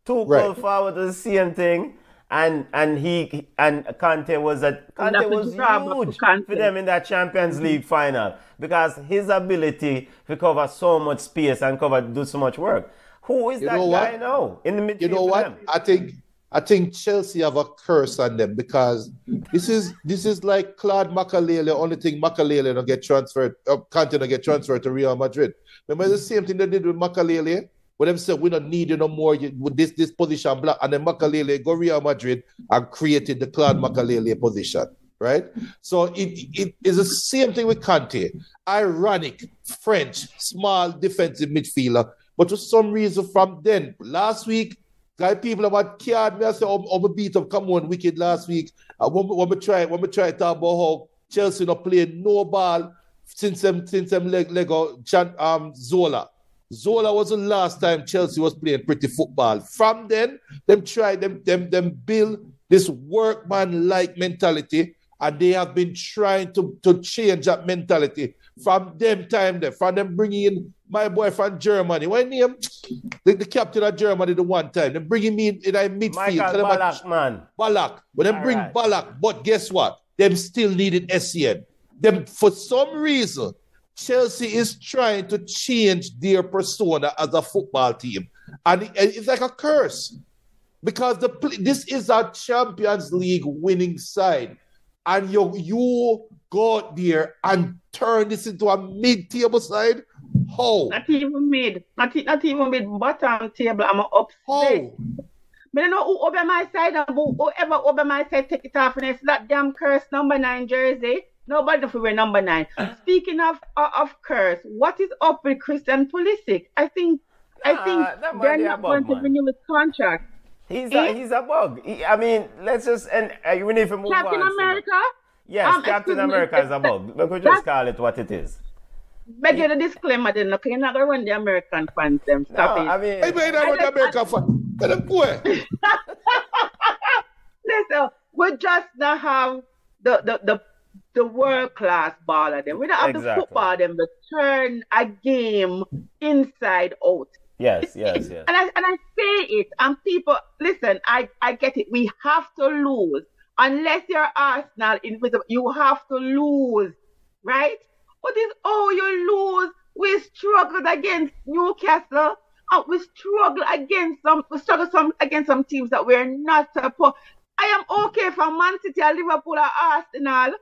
Tuchel Right. forward to the same thing. And and he and Kante was a Kante that's was the problem huge with Kante. for them in that Champions League final because his ability to cover so much space and cover do so much work. Who is You that know guy what? now in the midfield? You know what? them? I think I think Chelsea have a curse on them because this is this is like Claude Makelele. Only thing Makelele don't get transferred, uh, Kante don't get transferred to Real Madrid. Remember the same thing they did with Makelele. When them said we don't need you no more you, with this this position black, and then Makelele go Real Madrid and created the Claude Makelele position. Right, so it, it is the same thing with Kante. Ironic, French, small defensive midfielder, but for some reason from then last week Guy, people about card me. I say, I'm, I'm a beat up. Come on, wicked last week. Uh, when, when we try, when we try to talk about how Chelsea not playing no ball since them since them leg Lego Chan, um Zola. Zola was the last time Chelsea was playing pretty football. From then, them try them them them build this workman like mentality, and they have been trying to to change that mentality from them time there, from them bringing in my boy from Germany. When name? The, the captain of Germany the one time. They bringing me in, in a midfield. Michael them about- man. Ballack. But them bring Alright. Ballack. But guess what? Them still needed SCN. Them for some reason, Chelsea is trying to change their persona as a football team. And it's like a curse. Because the this is a Champions League winning side. And you you go out there and turn this into a mid-table side. How? Not even mid. Not, not even mid bottom table. I'm upset. How? Me don't know who over my side and who, whoever over my side take it off and it's that damn curse number nine jersey. Nobody if we wear number nine. Speaking of uh, of curse, what is up with Christian Pulisic? I think I think they're not a going bug, to renew his contract. He's a, he's a bug. He- I mean, let's just and uh, we need to move Captain on. America, Yes, Um, Captain excuse me, America is a that- bug. <laughs> We could just call it what it is. beg you the disclaimer then. Okay, you're not gonna run the American fans them. No, Stop it. I mean, Hey, man, I want I- America for. Let them go. Listen, we just not have the, the, the the world class baller. Then we don't have Exactly. the football. Them to turn a game inside out. Yes, yes, yes. And I and I say it, and people listen. I I get it. We have to lose unless you're Arsenal. Invisible, you have to lose, right? But it's oh, you lose. We struggled against Newcastle. And we struggle against some. We struggle some against some teams that we're not supposed. I am okay for Man City, or Liverpool, or Arsenal.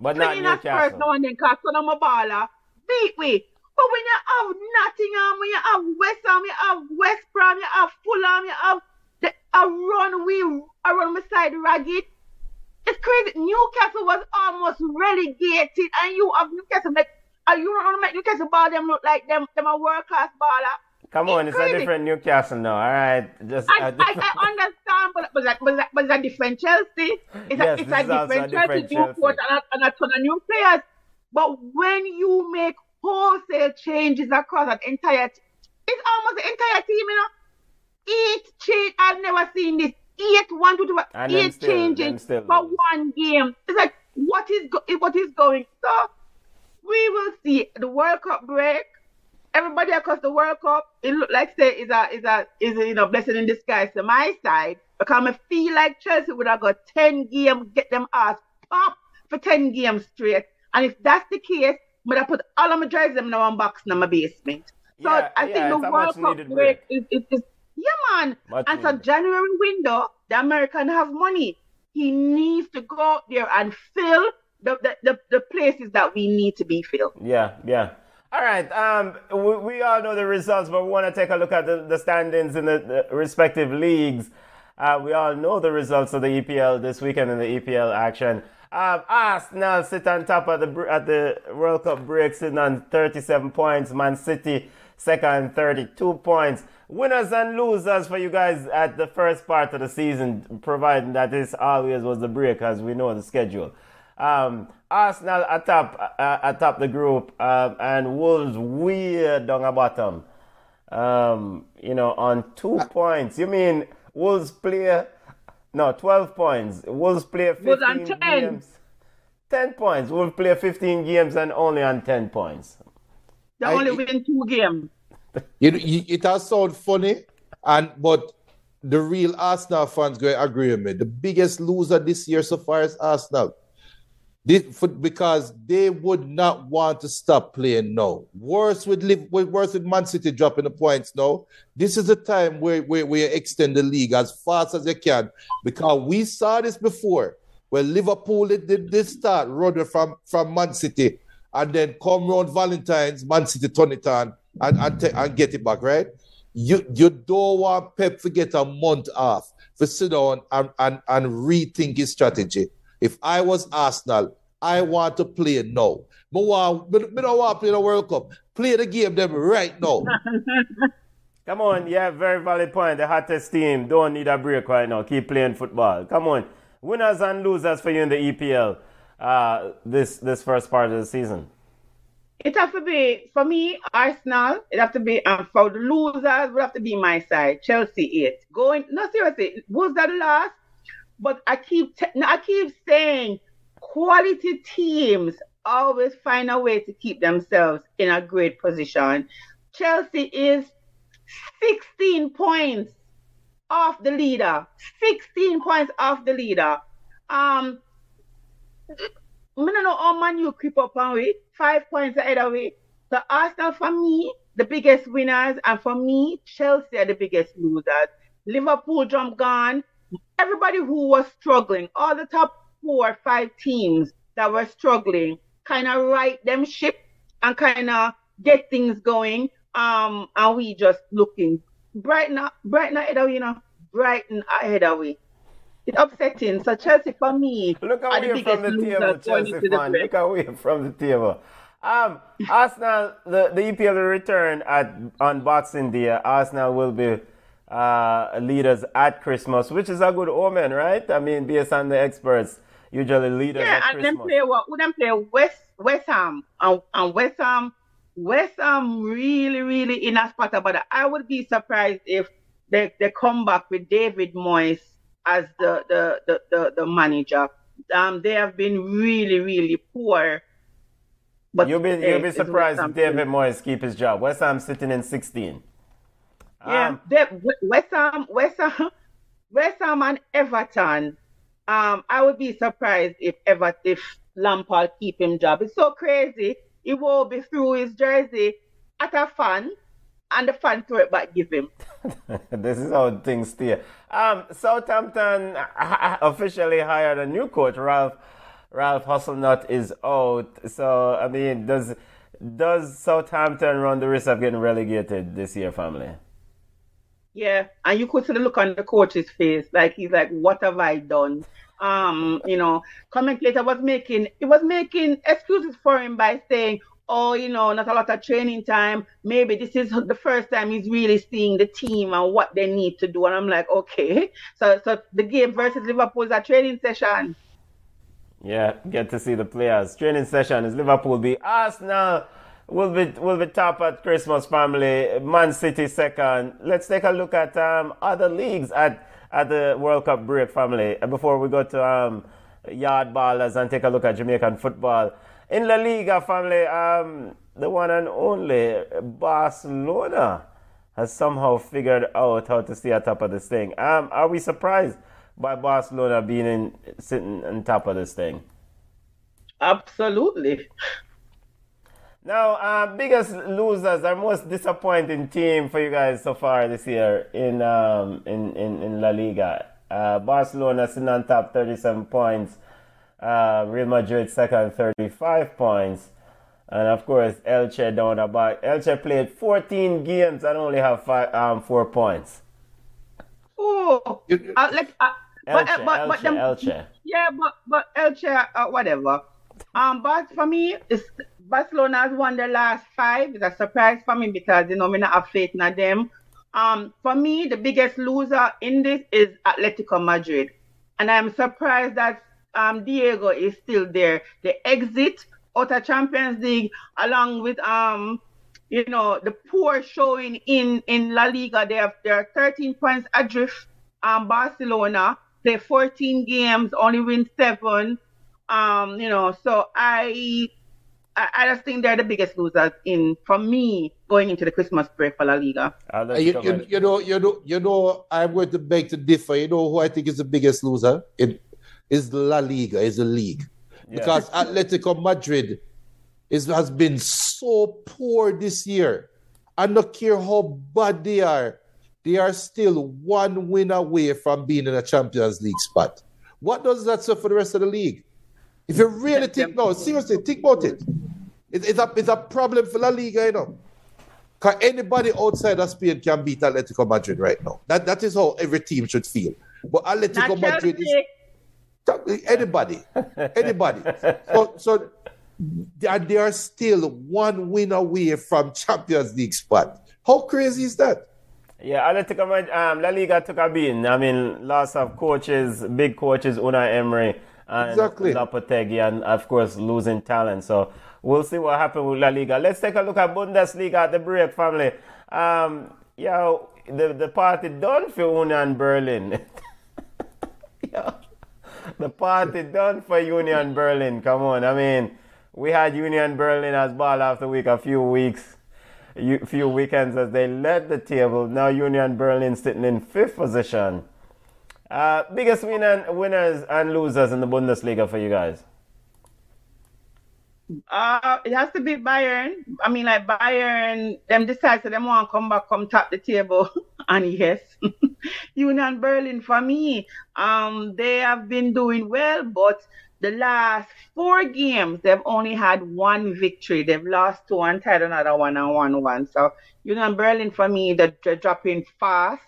But not Playing as first Newcastle. now and then, cause son of my baller beat we. But when you have Nottingham, when you have West Ham, you have West Brom, you have Fulham, you have the, a run we a run beside ragged. It's crazy. Newcastle was almost relegated, and you have Newcastle make. are you don't want to make Newcastle ball them look like them them a world class baller? Come on, it's a different Newcastle now. All right, just I, a I, different- I <laughs> understand, but but like, but it's a different Chelsea. It's Yes, a it's a different Chelsea. different Chelsea. and a, and a ton of new players. But when you make wholesale changes across an entire, it's almost the entire team, you know. Eight change. I've never seen this. Eight one two two And eight still- changes for one game. It's like what is go- what is going? So we will see the World Cup break. Everybody across the World Cup, it look like say is a is a is a you know blessing in disguise to my side because I feel like Chelsea would have got ten games, get them ass pop for ten games straight. And if that's the case, I'm gonna put all of my drives in one box in my basement. So Yeah, I think it's the World Cup break is, is, is yeah man. Much and so needed. January window, the American have money. He needs to go out there and fill the, the, the, the places that we need to be filled. Yeah, yeah. All right. Um, we, we all know the results, but we want to take a look at the, the standings in the, the respective leagues. Uh, we all know the results of the EPL this weekend in the EPL action. Um, Arsenal sit on top of the at the World Cup break, sitting on 37 points. Man City second, 32 points. Winners and losers for you guys at the first part of the season, providing that this always was the break, as we know the schedule. Um, Arsenal atop uh, atop the group, um, and Wolves way down the bottom. Um, you know, on two points. You mean Wolves play? No, twelve points. Wolves play Wolves fifteen 10. games. Ten points. Wolves play fifteen games and only on ten points. They I- only win two games. You, you, it does sound funny, and but the real Arsenal fans going to agree with me. The biggest loser this year so far is Arsenal. This, for, because they would not want to stop playing now. Worse with, Liv- with worse with Man City dropping the points now. This is the time where, where we extend the league as fast as you can because we saw this before. When Liverpool did, this start running from, from Man City and then come round Valentine's, Man City turn it on and, and, ta- and get it back, right? You you don't want Pep to get a month off to sit down and, and, and rethink his strategy. If I was Arsenal, I want to play it now. But want, but, but don't want to play the World Cup. Play the game them right now. <laughs> Come on, yeah, very valid point. The hottest team don't need a break right now. Keep playing football. Come on, winners and losers for you in the EPL uh, this this first part of the season. It have to be for me, Arsenal. It have to be and for the losers would have to be my side. Chelsea eight. Going no seriously, was that last? But I keep no, I keep saying quality teams always find a way to keep themselves in a great position. Chelsea is 16 points off the leader. 16 points off the leader. Um I don't know how man you creep up on we. Five points ahead of we. So Arsenal for me, the biggest winners, and for me, Chelsea are the biggest losers. Liverpool jump gone. Everybody who was struggling, all the top four or five teams that were struggling, kind of right them ship and kind of get things going. Um, and we just looking Brighton, Brighton ahead of you know, Brighton ahead of we. It's upsetting. So Chelsea for me Look away from the table, Chelsea fan. Look away from the table. Um, Arsenal, the, the EPL will return at on Boxing Day. Arsenal will be uh, leaders at Christmas, which is a good omen, right? I mean, based on the experts, usually leaders Yeah, at and then Christmas. play what? Would them play West West Ham and, and West Ham West Ham really really in a spot about it. I would be surprised if they, they come back with David Moyes as the the, the, the, the manager. um, they have been really, really poor. But you'll be you'll be surprised if David Moyes keep his job. West Ham sitting in 16. Yeah, um, they, West Ham, West Ham, <laughs> West Ham and Everton. Um, I would be surprised if ever if Lampard keep him job. It's so crazy. He will be through his jersey at a fan, and the fan throw it back give him. <laughs> this is how things steer. Um, Southampton <laughs> officially hired a new coach, Ralph. Ralph Hasenhüttl is out. So I mean, does does Southampton run the risk of getting relegated this year, family? Yeah, and you could see the look on the coach's face, like he's like, "What have I done?" Um, you know, commentator was making it was making excuses for him by saying, "Oh, you know, not a lot of training time. Maybe this is the first time he's really seeing the team and what they need to do." And I'm like, "Okay, so so the game versus Liverpool is a training session." Yeah, get to see the players. Training session is Liverpool be Arsenal will be we'll be top at Christmas family. Man City second. Let's take a look at um, other leagues at at the World Cup break family before we go to um, yard ballers and take a look at Jamaican football. In La Liga family, um, the one and only Barcelona has somehow figured out how to stay at top of this thing. Um, are we surprised by Barcelona being in, sitting on top of this thing? Absolutely. Now, uh, biggest losers or most disappointing team for you guys so far this year in um, in, in, in La Liga. Uh, Barcelona sitting on top, 37 points. Uh, Real Madrid second, 35 points. And of course, Elche down about. Elche played 14 games and only have five, um, four points. Oh, uh, like, uh, Elche, but, uh, but, but Elche. Yeah, but but Elche, uh, whatever. Um, but for me, it's Barcelona has won the last five. It's a surprise for me because you know me not have faith in them. Um, for me, the biggest loser in this is Atletico Madrid, and I'm surprised that um Diego is still there. The exit out of Champions League along with um you know the poor showing in in La Liga. They have they are 13 points adrift. Um, Barcelona play 14 games, only win seven. Um, you know, so I I, just think they're the biggest losers in for me going into the Christmas break for La Liga. You, you, you, know, you know, you know, I'm going to beg to differ. You know who I think is the biggest loser? It is La Liga, is the league. Yeah. Because Atletico Madrid is has been so poor this year. I don't care how bad they are, they are still one win away from being in a Champions League spot. What does that say for the rest of the league? If you really think, about no, seriously, think about it. it it's, a, it's a problem for La Liga, you know. Because anybody outside of Spain can beat Atletico Madrid right now. That, that is how every team should feel. But Atletico Not Madrid is anybody, anybody. <laughs> so, so they, they are still one win away from Champions League spot. How crazy is that? Yeah, Atletico Madrid, um, La Liga took a beating. I mean, lots of coaches, big coaches, Unai Emery and exactly. Lopetegui, and of course losing talent. So we'll see what happens with La Liga. Let's take a look at Bundesliga at the break, family. Um, yeah, the the party done for Union Berlin. <laughs> yeah, the party done for Union Berlin. Come on, I mean, we had Union Berlin as ball after week a few weeks. Few weekends as they led the table. Now Union Berlin sitting in fifth position. Uh, biggest winner, winners and losers in the Bundesliga for you guys? Uh, it has to be Bayern. I mean, like Bayern, them decide so them want to come back, come top the table, <laughs> and yes, <laughs> Union Berlin for me. Um, they have been doing well, but the last four games they've only had one victory. They've lost two and tied another one and one one. So Union Berlin for me, they're, they're dropping fast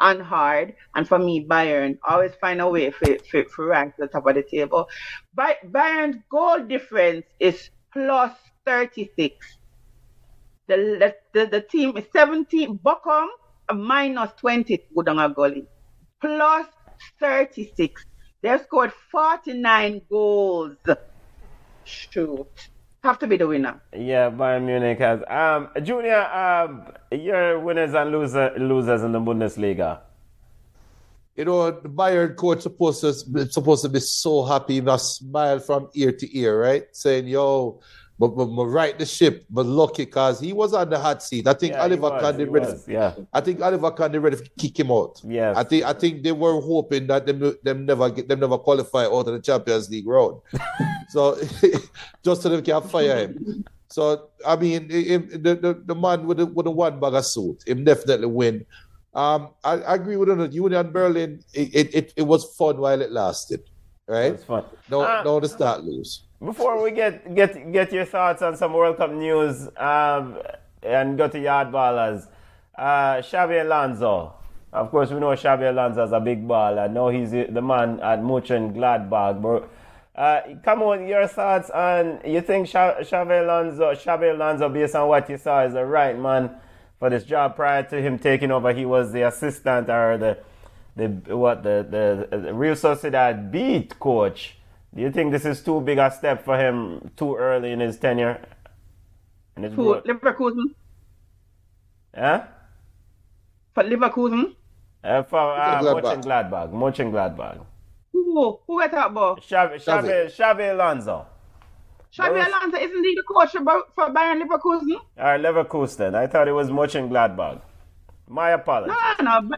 and hard. And for me, Bayern always find a way for, for, for rank to the top of the table. By, Bayern's goal difference is plus 36. The, the, the team is 17, Bochum minus 20 Gudanga Gully. Plus 36. They've scored 49 goals. Shoot have to be the winner. Yeah, Bayern Munich has. Um, Junior, um, your winners and loser, losers in the Bundesliga. you know, the Bayern coach supposed to supposed to be so happy, must smile from ear to ear, right? Saying, "Yo, but, but, but right the ship, but lucky because he was on the hot seat. I think Yeah, Oliver he was, Kahn he ready. was, yeah. I think Oliver Kahn ready to kick him out. Yeah. I think I think they were hoping that them them never get them never qualify out of the Champions League round. <laughs> so just so they can fire him. So I mean, him- the, the, the man with the with the one bag of suit, him definitely win. Um, I, I agree with you. Union Berlin, it, it, it, it was fun while it lasted, right? It's fun. No, Uh, no, the start lose. Before we get get get your thoughts on some World Cup news um, and go to yard ballers, uh, Xabi Alonso. Of course, we know Xabi Alonso is a big baller. Now he's the the man at Mönchengladbach. But uh, come on, your thoughts on you think Xa- Xabi Alonso, Xabi Alonso, based on what you saw, is the right man for this job. Prior to him taking over, he was the assistant or the the what the the, the Real Sociedad beat coach. Do you think this is too big a step for him too early in his tenure? In his Who? role? Leverkusen? Huh? For Leverkusen? Uh, for uh, Gladbach. Mönchengladbach. Mönchengladbach. Who? Who we talk about? Xabi, Xabi, Xabi. Xabi Alonso. Xabi Those- Alonso isn't he the coach for, Ba- for Bayern Leverkusen? Or Leverkusen. I thought it was Mönchengladbach. My apologies. No, no, no.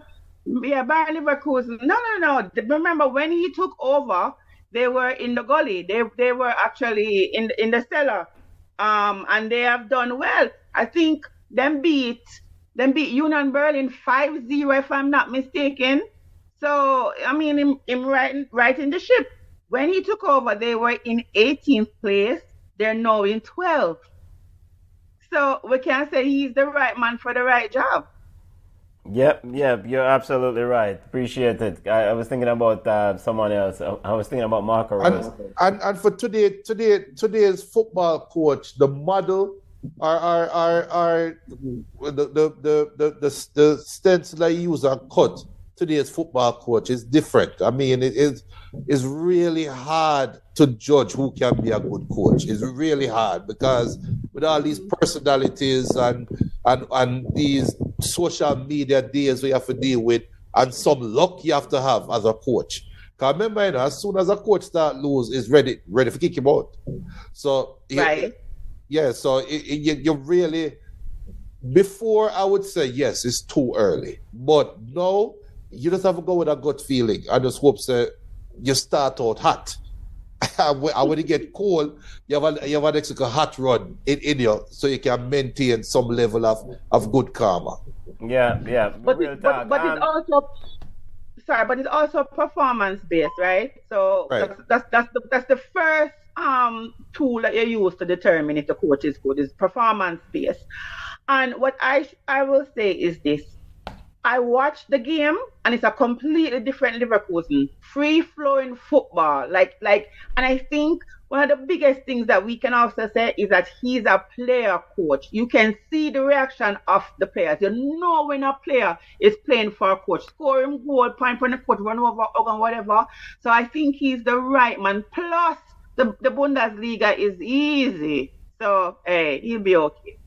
Yeah, Bayern Leverkusen. No, no, no. Remember when he took over, they were in the gully. They they were actually in in the cellar, um, and they have done well. I think them beat them beat Union Berlin 5-0 if I'm not mistaken. So I mean, him, him right right in the ship. When he took over, they were in 18th place. They're now in 12th. So we can say he's the right man for the right job. Yep, yep, you're absolutely right. Appreciate it. I, I was thinking about uh, someone else. I, I was thinking about Marco And, Rose. and and for today, today, today's football coach, the model are are are, are the, the, the, the, the, the stencil I use are cut. Today's football coach is different. I mean, it is is really hard to judge who can be a good coach. It's really hard because with all these personalities and and and these social media days we have to deal with, and some luck you have to have as a coach. Cause remember, you know, as soon as a coach start lose, is ready ready to kick him out. So it- Right. yeah, so it, it, you, you really before I would say yes, it's too early, but no, you just have to go with a gut feeling. I just hope that you start out hot. <laughs> I when and you get cold, you have a, you have an extra hot run in, in you, so you can maintain some level of, of good karma. Yeah, yeah. but it, but, but Um, it's also sorry, but it's also performance based, right? So Right. That's, that's that's the that's the first um tool that you use to determine if the coach is good is performance based. And what I I will say is this. I watched the game and it's a completely different Leverkusen, free flowing football. Like like and I think one of the biggest things that we can also say is that he's a player coach. You can see the reaction of the players. You know when a player is playing for a coach, scoring goal, point for the coach, run over, or whatever. So I think he's the right man. Plus the, the Bundesliga is easy. So hey, he'll be okay.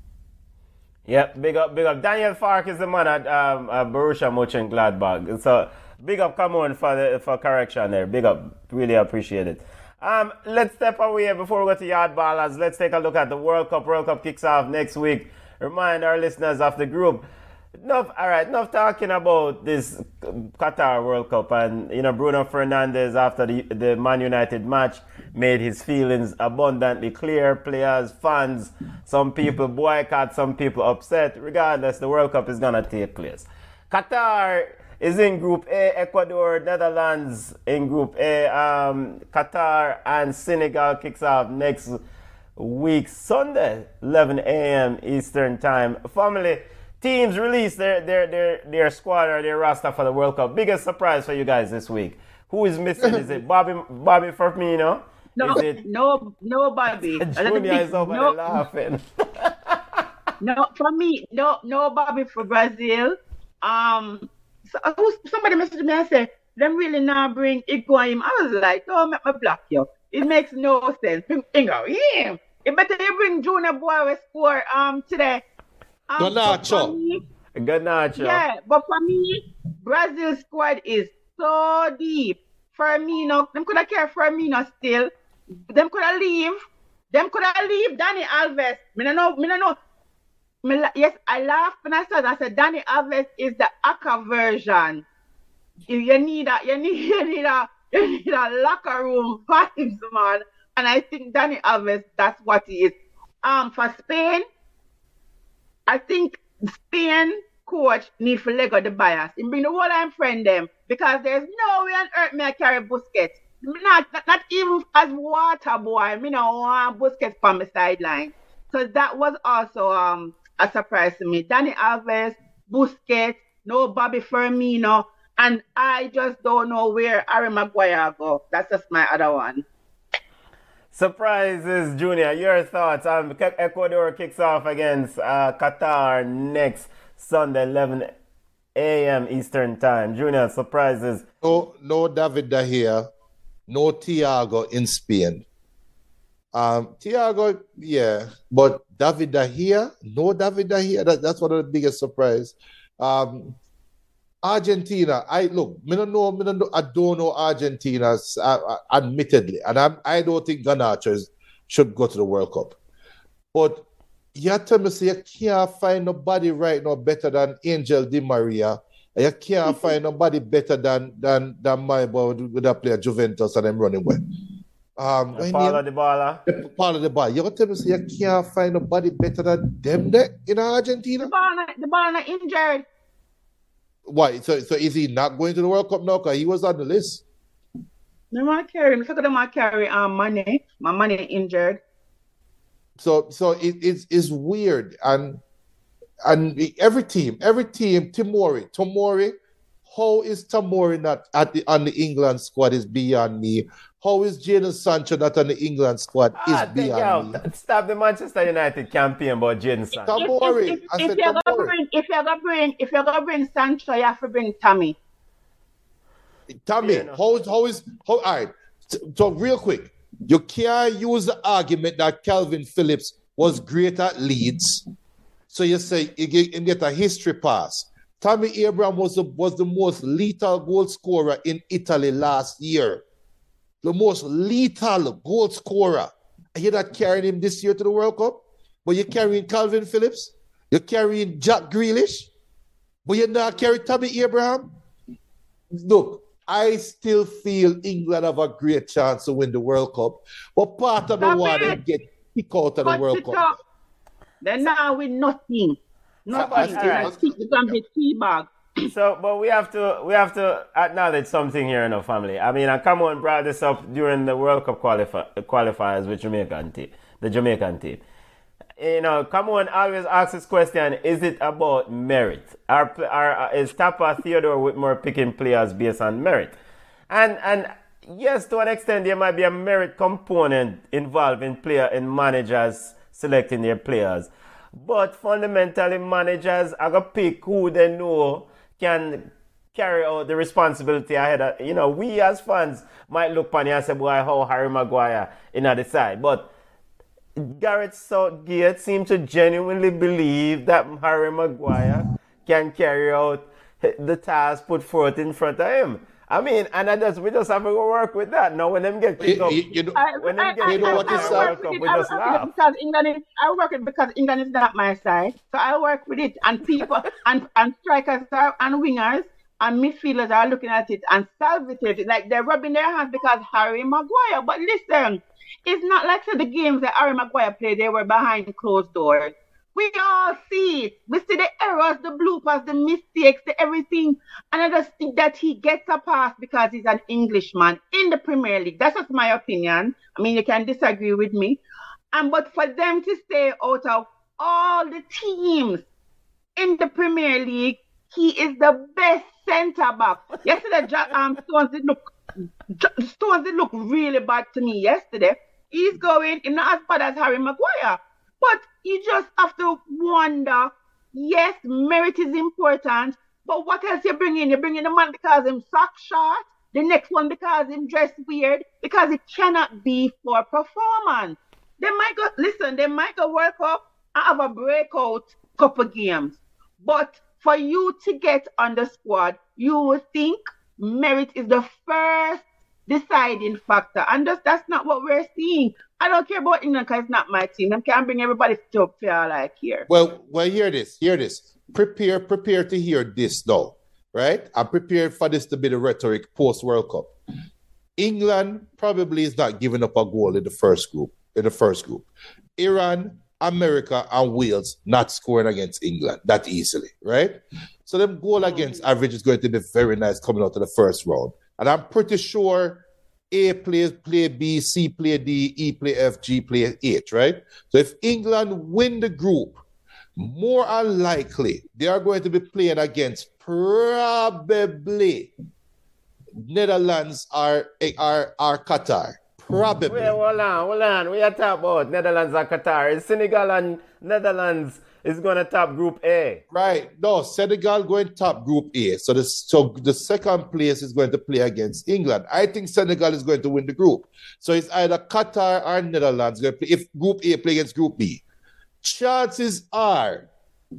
Yep, big up, big up. Daniel Farke is the man at um, uh, Borussia Mönchengladbach. So big up, come on for the for correction there. Big up, really appreciate it. Um, let's step away before we go to yard ballers. Let's take a look at the World Cup. World Cup kicks off next week. Remind our listeners of the group. Enough, all right, enough talking about this Qatar World Cup. And, you know, Bruno Fernandes, after the, the Man United match, made his feelings abundantly clear. Players, fans, some people boycott, some people upset. Regardless, the World Cup is going to take place. Qatar is in Group A, Ecuador, Netherlands in Group A. Um, Qatar and Senegal kicks off next week, Sunday, 11 a.m. Eastern Time. Family teams release their, their, their, their squad or their roster for the World Cup. Biggest surprise for you guys this week. Who is missing? is it <laughs> Bobby Bobby Firmino? No, Is it no, nobody. <laughs> Junior is over no, there laughing? <laughs> no, for me, no, nobody for Brazil. Um, so, somebody messaged me and said, them really now bring Higuain. I was like, don't make me block you. It makes no sense. Ingo, yeah. It better you bring Junior Boy score um today. Um, Garnacho. me- Garnacho. Yeah, but for me, Brazil squad is so deep. Firmino, them could have kept Firmino still. Them could have leave. Them could have leave Dani Alves. Me no know. Me no know. Me, la- yes, I laughed when I said I said Dani Alves is the Aka version. You, you need a you <laughs> need you need a you need a locker room vibes, man. And I think Dani Alves, that's what he is. Um, for Spain, I think Spain coach need to let go the bias. He bring the whole I'm friend them because there's no way on earth me I carry Busquets. Not, not not even as water boy. Me no want Busquets from the sideline. So that was also um a surprise to me. Dani Alves, Busquets, no Bobby Firmino, and I just don't know where Harry Maguire go. That's just my other one. Surprises, Junior. Your thoughts? Um, Ecuador kicks off against uh, Qatar next Sunday, 11 a.m. Eastern Time. Junior, surprises. No, no David De no Thiago in Spain. Um, Thiago, yeah, but David De no David De. That, that's one of the biggest surprise. Um, Argentina, I look, me don't know, me don't know, I don't know Argentina, uh, uh, admittedly, and I'm, I don't think Garnacho is- should go to the World Cup. But you tell me, say you can't find nobody right now better than Angel Di Maria. and You can't find nobody better than than than my boy with that player Juventus and them running well. Um, I Paulo mean, Dybala. part of the ball. You tell me, say you can't find nobody better than them there in Argentina. The ball, not- the ball not injured. Why? So, so is he not going to the World Cup now? Because he was on the list. Want to carry him. Look at them to carry um money. My money injured. So, so it, it's it's weird, and and every team, every team, Timori, Tomori, how is Tomori not at the on the England squad is beyond me. How is Jadon Sancho not on the England squad is Ah, think, yo, beyond me. stop the Manchester United campaign about Jadon Sancho. Tom- If, Tomori. if, if, if you're gonna bring, if you're gonna bring, if you're gonna bring Sancho, you have to bring Tommy. Tell me, Yeah, no. how is how is how all right. So, so real quick, you can't use the argument that Kalvin Phillips was great at Leeds. So you say you get, you get a history pass. Tammy Abraham was the, was the most lethal goal scorer in Italy last year. The most lethal goal scorer. And you're not carrying him this year to the World Cup, but you're carrying Kalvin Phillips. You're carrying Jack Grealish, but you're not carrying Tammy Abraham. Look, I still feel England have a great chance to win the World Cup, but part of the Stop they it. get kicked out of the World Cup. up. Then now with nothing. Nothing. Alright. It's like- It's gonna be tea bag. So, but we have to we have to acknowledge something here in our family. I mean, and Cameron brought this up during the World Cup qualifi- qualifiers with Jamaican team, the Jamaican team. You know, Cameron always asks this question: Is it about merit? Are uh, is Tappa Theodore Whitmore picking players based on merit? And and yes, to an extent, there might be a merit component involved in player in managers selecting their players. But fundamentally, managers are gonna pick who they know can carry out the responsibility ahead of you know, we as fans might look upon and say, Boy, how Harry Maguire in the side. But Gareth Southgate seemed to genuinely believe that Harry Maguire can carry out the task put forth in front of him. I mean, and I just we just have to work with that. Now when them get picked You, up, you- you know, I, When I, them get I, You know I, what I is work World Cup, with we it. I just work with it laugh. because England is. I work it because England is not my side. So I work with it, and people <laughs> and and strikers are, and wingers and midfielders are looking at it and salvating it like they're rubbing their hands because Harry Maguire. But listen, it's not like so the games that Harry Maguire played. They were behind closed doors. We all see it. We see the errors, the bloopers, the mistakes, the everything. And I just think that he gets a pass because he's an Englishman in the Premier League. That's just my opinion. I mean, you can disagree with me. And but for them to stay out of all the teams in the Premier League, he is the best centre back. Yesterday, um, Stones did look Stones did look really bad to me yesterday. He's going, not as bad as Harry Maguire. But you just have to wonder, yes, merit is important, but what else you bring in? You bring in the man because him sock short, the next one because him dressed weird, because it cannot be for performance. They might go, listen, they might go work up and have a breakout couple games. But for you to get on the squad, you would think merit is the first deciding factor. And just, that's not what we're seeing. I don't care about England because it's not my team. I can't bring everybody to feel like here. Well, well, hear this, hear this. Prepare, prepare to hear this though, right? I'm prepared for this to be the rhetoric post World Cup. England probably is not giving up a goal in the first group. In the first group, Iran, America, and Wales not scoring against England that easily, right? So them goal against mm. average is going to be very nice coming out of the first round. And I'm pretty sure A plays play B, C play D, E play F, G play H, right? So if England win the group, more unlikely they are going to be playing against probably Netherlands or, or, or Qatar. Probably. Wait, hold on, hold on. We are talking about Netherlands and Qatar. Is Senegal and Netherlands is going to top Group A. Right. No, Senegal going top Group A. So the so the second place is going to play against England. I think Senegal is going to win the group. So it's either Qatar or Netherlands going to play. If Group A play against Group B, chances are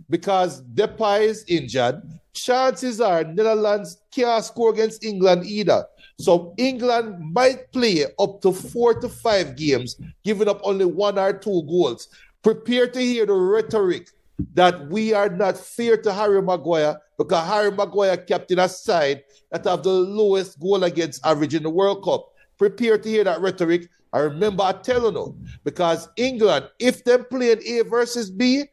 because Depay is injured, chances are Netherlands can't score against England either. So England might play up to four to five games, giving up only one or two goals. Prepare to hear the rhetoric that we are not fair to Harry Maguire because Harry Maguire captain a side that have the lowest goal against average in the World Cup. Prepare to hear that rhetoric. I remember I telling you because England, if them playing A versus B,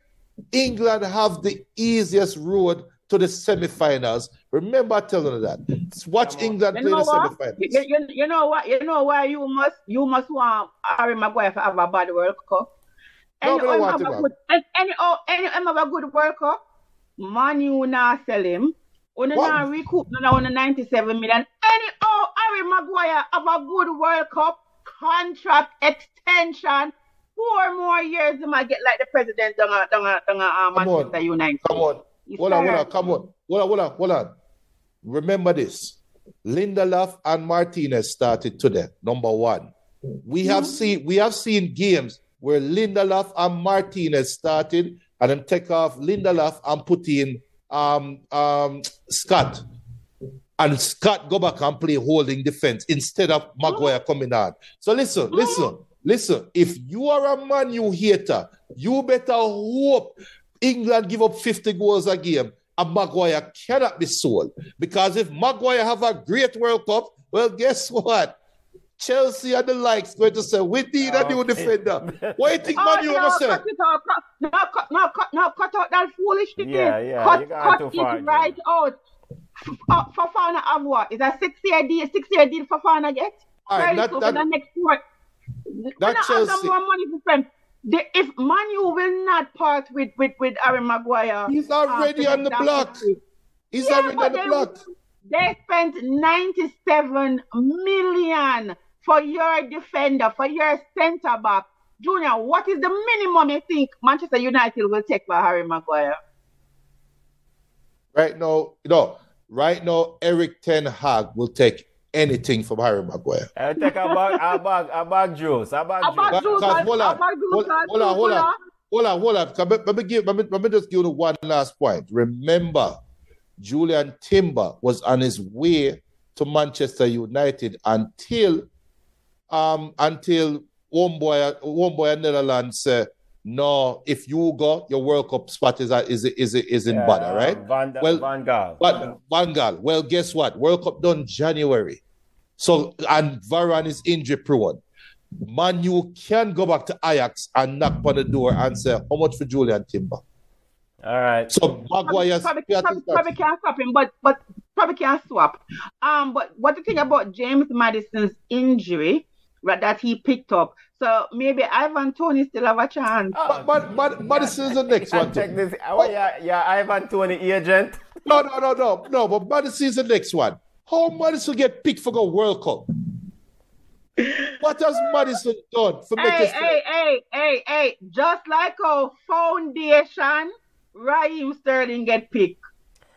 England have the easiest road to the semi-finals. Remember telling you that. Watch England You play the what? semi-finals. You, you, you know what? You know why you must you must want Harry Maguire to have a bad World Cup. No, Any but him have good, any any oh, any him have a good World Cup. Man, you not sell him. When you not recoup on the 97 million. Any oh Harry Maguire have a good World Cup contract extension. Four more years, he might get like the president down at down at- down at, uh, Come on. United. Come on. Yes, Hold on, hold on, come on. Hold on, hold on, hold on. Remember this. Lindelof and Martinez started today, number one. We have seen we have seen games where Lindelof and Martinez started and then take off Lindelof and put in um um Scott. And Scott go back and play holding defense instead of Maguire coming on. So listen, listen, listen. If you are a Man U hater, you better hope England give up 50 goals a game and Maguire cannot be sold. Because if Maguire have a great World Cup, well, guess what? Chelsea and the likes going to say, we need a new Okay. defender. <laughs> What do you think Oh, Man U no, gonna say? cut it out. Cut, no, cut, no, cut, no, cut out that foolish thing. Yeah, yeah, Cut, you got cut too it far, Jim. right out. Uh, Fofana have what? Is a six-year deal? Six-year deal Fofana get? All right, Very that- soon that- for the next four. We that not have Chelsea- no more money to spend. The, if Manu will not part with with with Aaron Maguire, He's uh, already on the block. country, He's Yeah, already on the they- block. they spent 97 million for your defender, for your centre back. Junior, what is the minimum you think Manchester United will take for Harry Maguire? Right now, no, right now, Erik Ten Hag will take anything from Harry Maguire. <laughs> I'll take a bag, a bag, a bag juice, a bag A bag juice. juice. Because, hold on, hold, Glucose, hold on, hold on, hold on, hold on. 'Cause Let let me give, let me, let me just give you one last point. Remember, Jurrien Timber was on his way to Manchester United until, um, until one boy, one boy in Netherlands said, "No, if you go, your World Cup spot is is is is in Yeah, bother, right?" Van, Well, Van Gaal. But Van Gaal, well, guess what? World Cup done January. So and Varane is injury prone. Man, you can go back to Ajax and knock on the door and say, How much for Jurrien Timber? All right. So Maguire's probably, probably, probably can't stop him, but but probably can't swap. Um, but what the thing about James Maddison's injury right, that he picked up? So maybe Ivan Toney still have a chance. but, oh. but, but Maddison is the next one. check this. Oh, yeah, yeah, Ivan Toney agent. No, no, no, no, no, but Maddison is the next one. How Maddison get picked for the World Cup? What has Maddison done for make Hey, us hey, hey, hey, hey! Just like our foundation, Raheem Sterling get picked.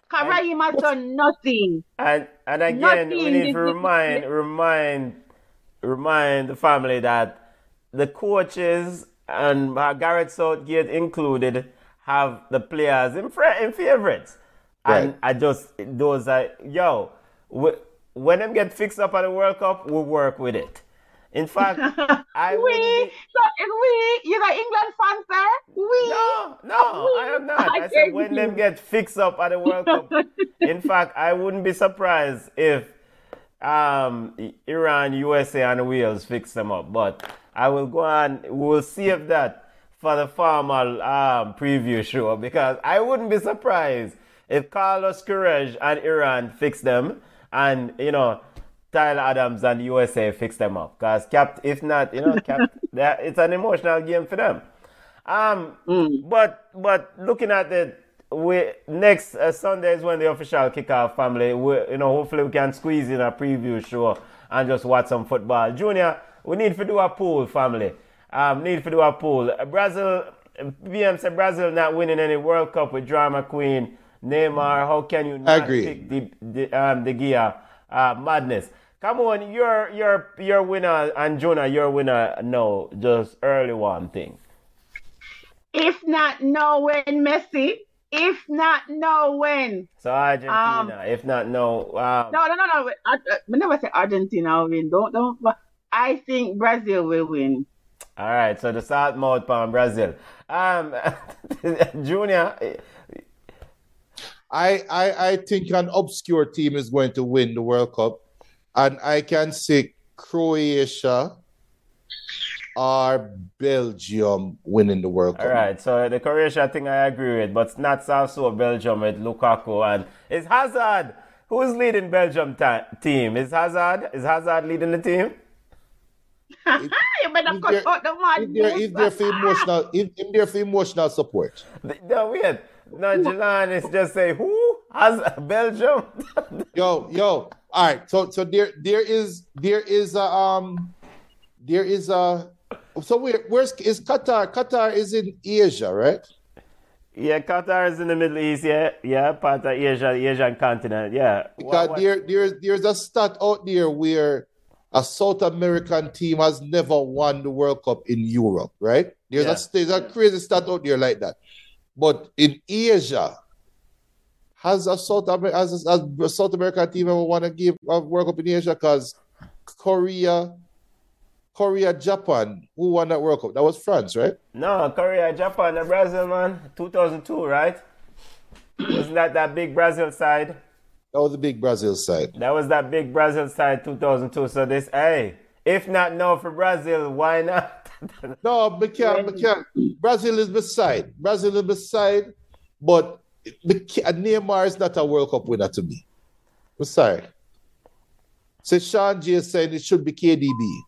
Cause Raheem has done nothing. And and again, Nothing we need to remind remind remind the family that the coaches and Gareth Southgate included have the players in fr- in favorites. And I just those are yo. We, when them get fixed up at the World Cup, we'll work with it. In fact, <laughs> I we, wouldn't be- so is we, you got England fans there? We. No, no, We- I am not. I I said when thank them get fixed up at the World Cup. <laughs> In fact, I wouldn't be surprised if um, Iran, USA, and Wales fix them up. But I will go on. We will save that for the formal um, preview show because I wouldn't be surprised if Carlos Queiroz and Iran fix them, and you know. Tyler Adams and USA fix them up because cap if not you know cap <laughs> it's an emotional game for them um, but but looking at it, we next uh, Sunday is when the official kickoff. Family, we, you know, hopefully we can squeeze in a preview show and just watch some football. Junior, we need to do a pool, family. Um, need to do a pool. Uh, Brazil, BM said Brazil not winning any World Cup with Drama Queen, Neymar. How can you not agree. pick the the, um, the gear uh, madness? Come on, you're you're you're winner and Jonah, you're winner. No, just early one thing. If not, no when Messi. If not, no when. So Argentina, if not no, um, No, no, no, no. I, I, we never say Argentina will win. Don't, don't. but I think Brazil will win. all right. So the salt mouth from Brazil. Um, <laughs> Junior, I, I, I think an obscure team is going to win the World Cup, and I can see Croatia or Belgium winning the World Cup. all right. So the Croatia thing I agree with, but it's not also Belgium with Lukaku and it's Hazard. Who's leading Belgium ta- team? Is Hazard? Is Hazard leading the team? <laughs> you better If cut there- out the If they're, if they're for emotional, if, if they're for emotional support, No, wait. No, Jalan is just say who has <laughs> Belgium. <laughs> yo, yo. All right, so so there there is there is a um there is a so where where's is Qatar? Qatar is in Asia, right? yeah, Qatar is in the Middle East. Yeah, yeah, part of Asia, Asian continent. Yeah. Because what- there there's there's a stat out there where a South American team has never won the World Cup in Europe, right? There's Yeah. a there's a crazy stat out there like that. But in Asia, has a South Amer- has a, has a South American team ever want to give a World Cup in Asia? Because Korea, Korea, Japan, who won that World Cup? That was France, right? No, Korea, Japan, and Brazil, man. 2002, right? Wasn't that that big Brazil side? That was the big Brazil side. That was that big Brazil side 2002. So this, hey, if not no for Brazil, why not? <laughs> No, McCann, McCann. Brazil is beside. Brazil is beside, but McC- uh, Neymar is not a World Cup winner to me. I'm sorry. So Sean J is saying it should be KDB.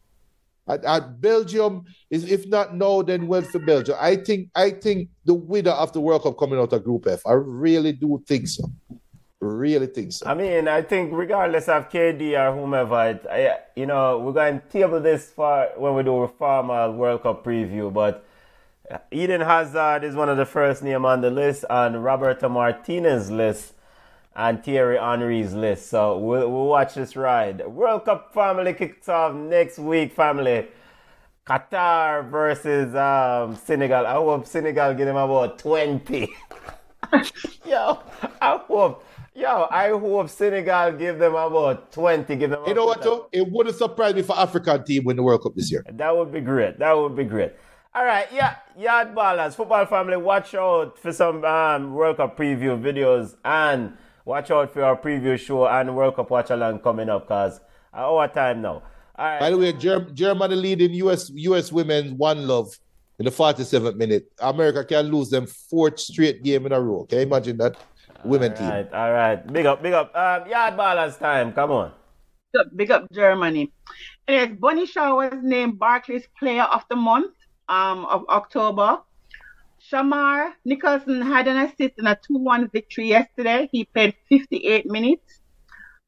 At, at Belgium is if not no, then well for Belgium. I think I think the winner of the World Cup coming out of Group F. I really do think so. Really think so. I mean, I think regardless of KD or whomever, it, I, you know, we're going to table this for when we do a formal World Cup preview. But uh, Eden Hazard is one of the first name on the list, and Roberto Martinez list, and Thierry Henry's list. So we'll, we'll watch this ride. World Cup family kicks off next week, family. Qatar versus um, Senegal. I hope Senegal get them about 20. <laughs> yo, I hope. Yo, I hope Senegal give them about 20. Give them You know what though? It wouldn't surprise me for African team win the World Cup this year. That would be great. That would be great. All right, yeah, yard ballers, football family, watch out for some um, World Cup preview videos and watch out for our preview show and World Cup watch along coming up because our time now. All right. By the way, Germ- Germany leading US US women's one love in the 47th minute. America can lose them fourth straight game in a row. Can you imagine that? Women all team. all right. Big up, big up. Um, yard ballers time. Come on. Big up, big up Germany. Anyways, Bunny Shaw was named Barclays Player of the Month um, of October. Shamar Nicholson had an assist in a 2-1 victory yesterday. He played 58 minutes.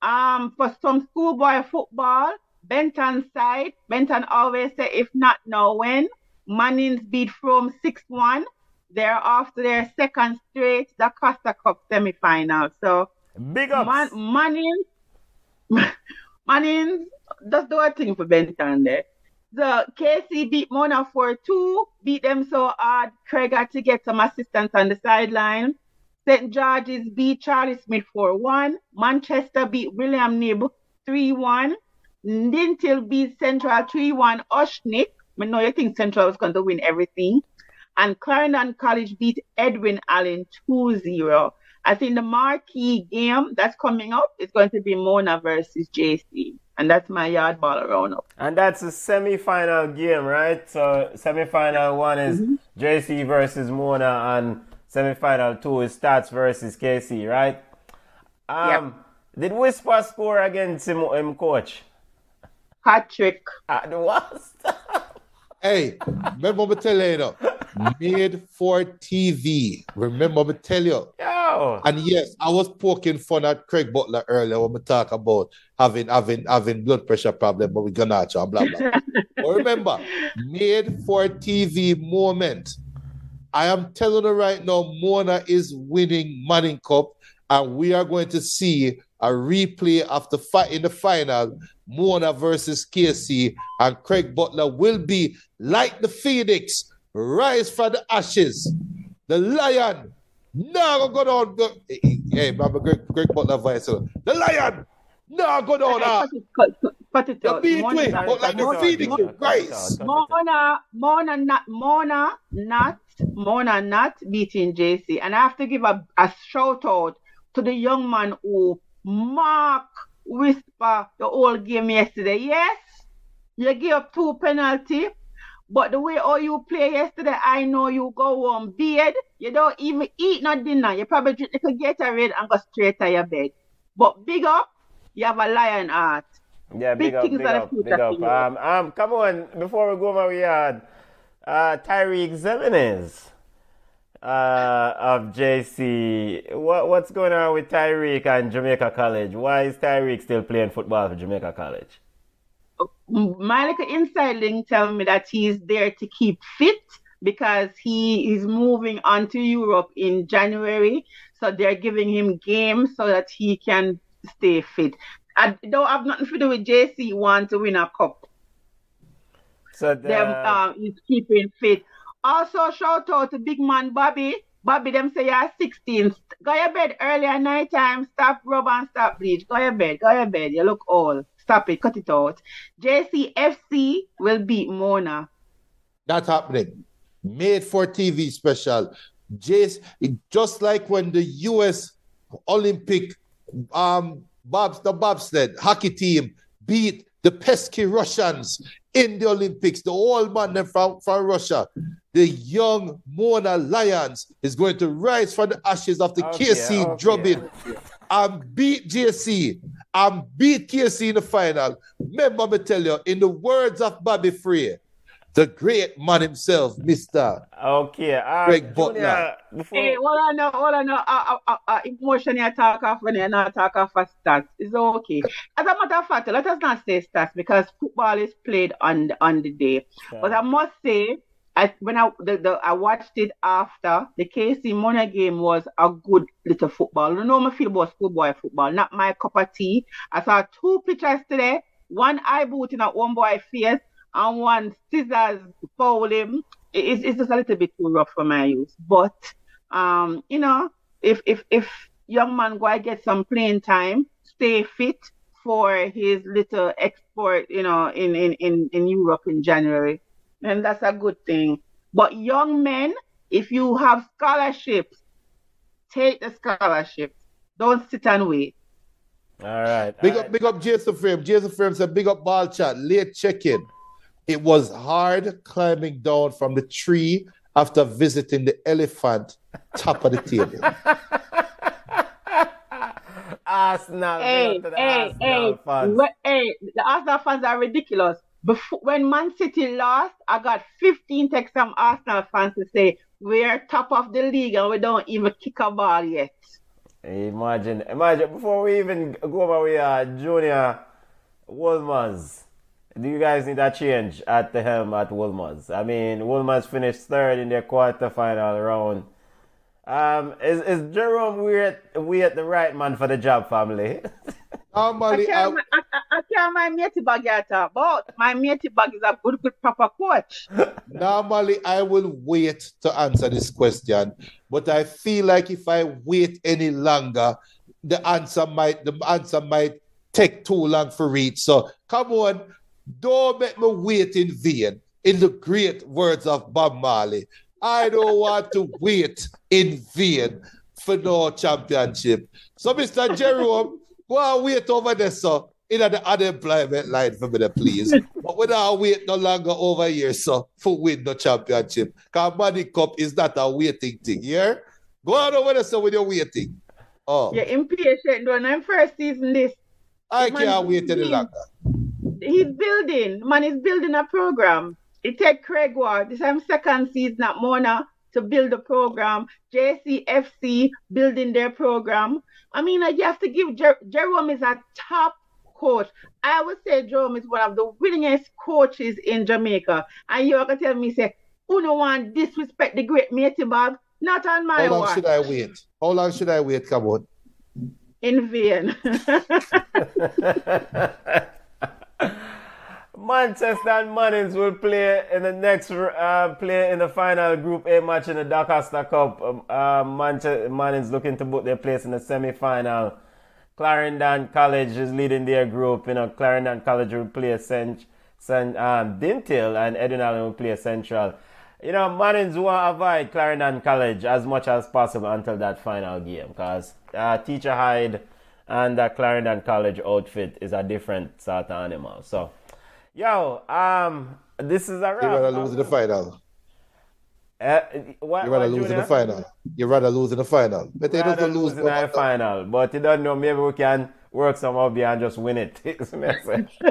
Um, for some schoolboy football, Benton side, Benton always say if not now when. Mannings beat from 6-1. They're off to their second straight daCosta Cup semi-final. So Big up. Man, Mannings, <laughs> Mannings, just do a thing for Benton there. The KC beat Mona 4-2, beat them so hard. Craig had to get some assistance on the sideline. St. George's beat Charlie Smith 4-1. Manchester beat William Knibb 3 1. Lintil beat Central 3 1. Oshnik. I know you think Central was going to win everything. And Clarendon College beat Edwin Allen 2 0. I think the marquee game that's coming up is going to be Mona versus JC. And that's my yard ball roundup. And that's a semi final game, right? So, semi final one is mm-hmm. JC versus Mona, and semi final two is Stats versus KC, right? Um, yep. Did Whisper score against him, him coach? Hat trick. At the worst. <laughs> hey, remember me tell you, know, made for TV. Remember me tell you. Yo. And yes, I was poking fun at Craig Butler earlier when we talk about having having having blood pressure problem, but we're gonna blah blah blah. <laughs> but remember, made for TV moment. I am telling you right now, Mona is winning Manning Cup and we are going to see a replay of the fight in the final, Mona versus KC, and Craig Butler will be like the phoenix, rise from the ashes. The lion, now go down. Go, hey, remember Greg, Craig Butler voice. The lion, now go down. Uh, cut, it out. The Mona, but like the phoenix, rise. Mona, Mona, not Mona, not Mona, not beating JC, and I have to give a, a shout out to the young man who Mark whisper the whole game yesterday. Yes, you give up two penalty, but the way all you play yesterday, I know you go on bed. You don't even eat no dinner. You probably drink a Gatorade and go straight to your bed. But big up, you have a lion heart. Yeah, big, big up, big up, big up. Um, um, come on, before we go my yard, uh, Tyreek Ximines uh, of JC. What, what's going on with Tyreek and Jamaica College? Why is Tyreek still playing football for Jamaica College? My little inside link telling me that he's there to keep fit because he is moving on to Europe in January. So they're giving him games so that he can stay fit. I don't have nothing to do with JC want to win a cup. So the... them um, he's keeping fit. Also, shout out to big man Bobby. Bobby, them say you're 16. Go your bed earlier night time. Stop rub and stop bleach. Go your bed. Go your bed. You look old. Stop it. Cut it out. JCFC will beat Mona. That's happening. Made for TV special. Jace, just like when the US Olympic um bobs the bobsled hockey team beat the pesky Russians in the Olympics, the old man from, from Russia, the young Mona Lions is going to rise from the ashes of the okay, KC okay. drubbing and beat JC and beat KC in the final. Remember me tell you, in the words of Bobby Free, the great man himself, Mr. Okay, uh, Greg Butler. Before... Hey, well, I know, well, I know, uh, uh, uh, emotion you talk off when you not talk off for stats. It's okay. As a matter of fact, let us not say stats because football is played on the, on the day. Yeah. But I must say, I, when I the, the, I watched it after the KC Mona game was a good little football. You know, I feel about schoolboy football, not my cup of tea. I saw two pictures today. One eye boot in a one boy face and one scissors foul him. It's, it's just a little bit too rough for my use. But um, you know, if if if young man go get some playing time, stay fit for his little export, you know, in, in, in, in Europe in January. And that's a good thing. But young men, if you have scholarships, take the scholarships. Don't sit and wait. All right. Big all up, right. big up Jason Frame. Jason Frame said, big up ball chat, late check-in. It was hard climbing down from the tree after visiting the elephant top of the table. <laughs> Arsenal. Hey, the hey, Arsenal hey, fans. hey, the Arsenal fans are ridiculous. Before, when Man City lost, I got 15 texts from Arsenal fans to say, we're top of the league and we don't even kick a ball yet. Imagine, imagine before we even go over with uh, Junior Wolmers. Do you guys need a change at the helm at Wolmers? I mean, Wolmers finished third in their quarterfinal round. Um, is is Jerome Weir Weir the right man for the job, family? I <laughs> Normally, I, can't, I, I, I can't my matey bag yet, but my matey bag is a good, good proper coach. <laughs> normally I will wait to answer this question, but I feel like if I wait any longer, the answer might the answer might take too long for reach. So come on, don't make me wait in vain. In the great words of Bob Marley, I don't want to wait in vain for no championship. So, Mr. Jerome, go and wait over there, so in the unemployment line for me, please. but we don't wait no longer over here, so for win the championship. Because Money Cup is not a waiting thing, yeah? Go on over there, so when you're waiting. Oh. You're impatient, when I'm first season this. I can't wait any longer. He's building, man is building a program. It take Craig Ward, this is second season at Mona to build a program. JCFC building their program. I mean, you have to give Jer- Jerome is a top coach. I would say Jerome is one of the winningest coaches in Jamaica. And you can tell me, say, who no want disrespect the great matey Bob? Not on my How long watch. should I wait? How long should I wait? Come on. In vain. <laughs> <laughs> Manchester and Mannings will play in the next uh, play in the final Group A match in the daCosta Cup. Um, uh, Manchester Mannings looking to book their place in the semi-final. Clarendon College is leading their group. You know, Clarendon College will play St. St. Um, and Edwin Allen will play Central. You know, want to avoid Clarendon College as much as possible until that final game because uh, Teacher Hyde and the Clarendon College outfit is a different sort of animal. So, yo, um, this is a wrap. You rather lose in the final. Uh, what, You rather lose in the final. You rather lose in the final. But they Rather don't lose lose in the final, but you don't know. Maybe we can work some up there and just win it. <laughs> It's message. <laughs>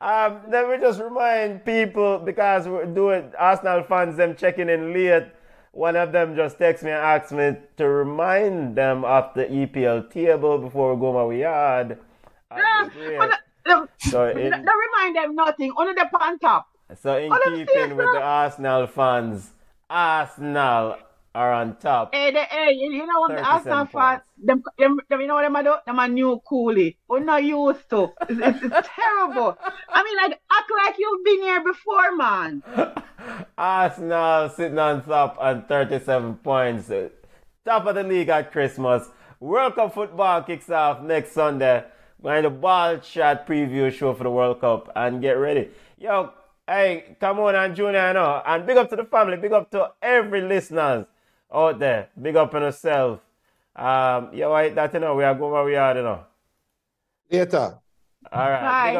um, let me just remind people because we're doing Arsenal fans them checking in late. One of them just texted me and asked me to remind them of the EPL table before we go my yard. Ah, So don't in, remind them nothing. Only the on top. so in see keeping with the Arsenal fans, Arsenal are on top. Hey, the, hey, you know what the Arsenal fans, them, them, them, you know what them a do? Them a new coolie. We're not used to. It's, it's, it's <laughs> terrible. I mean, like, act like you've been here before, man. <laughs> Arsenal sitting on top on 37 points. Top of the league at Christmas. World Cup football kicks off next Sunday. Going to ball shot preview show for the World Cup and get ready. Yo, hey, come on and Junior, you know. And big up to the family, big up to every listeners out there. Big up on yourself. Um, yo, I, that you know, we are going where we are, you know. Later. All right. Bye. Big up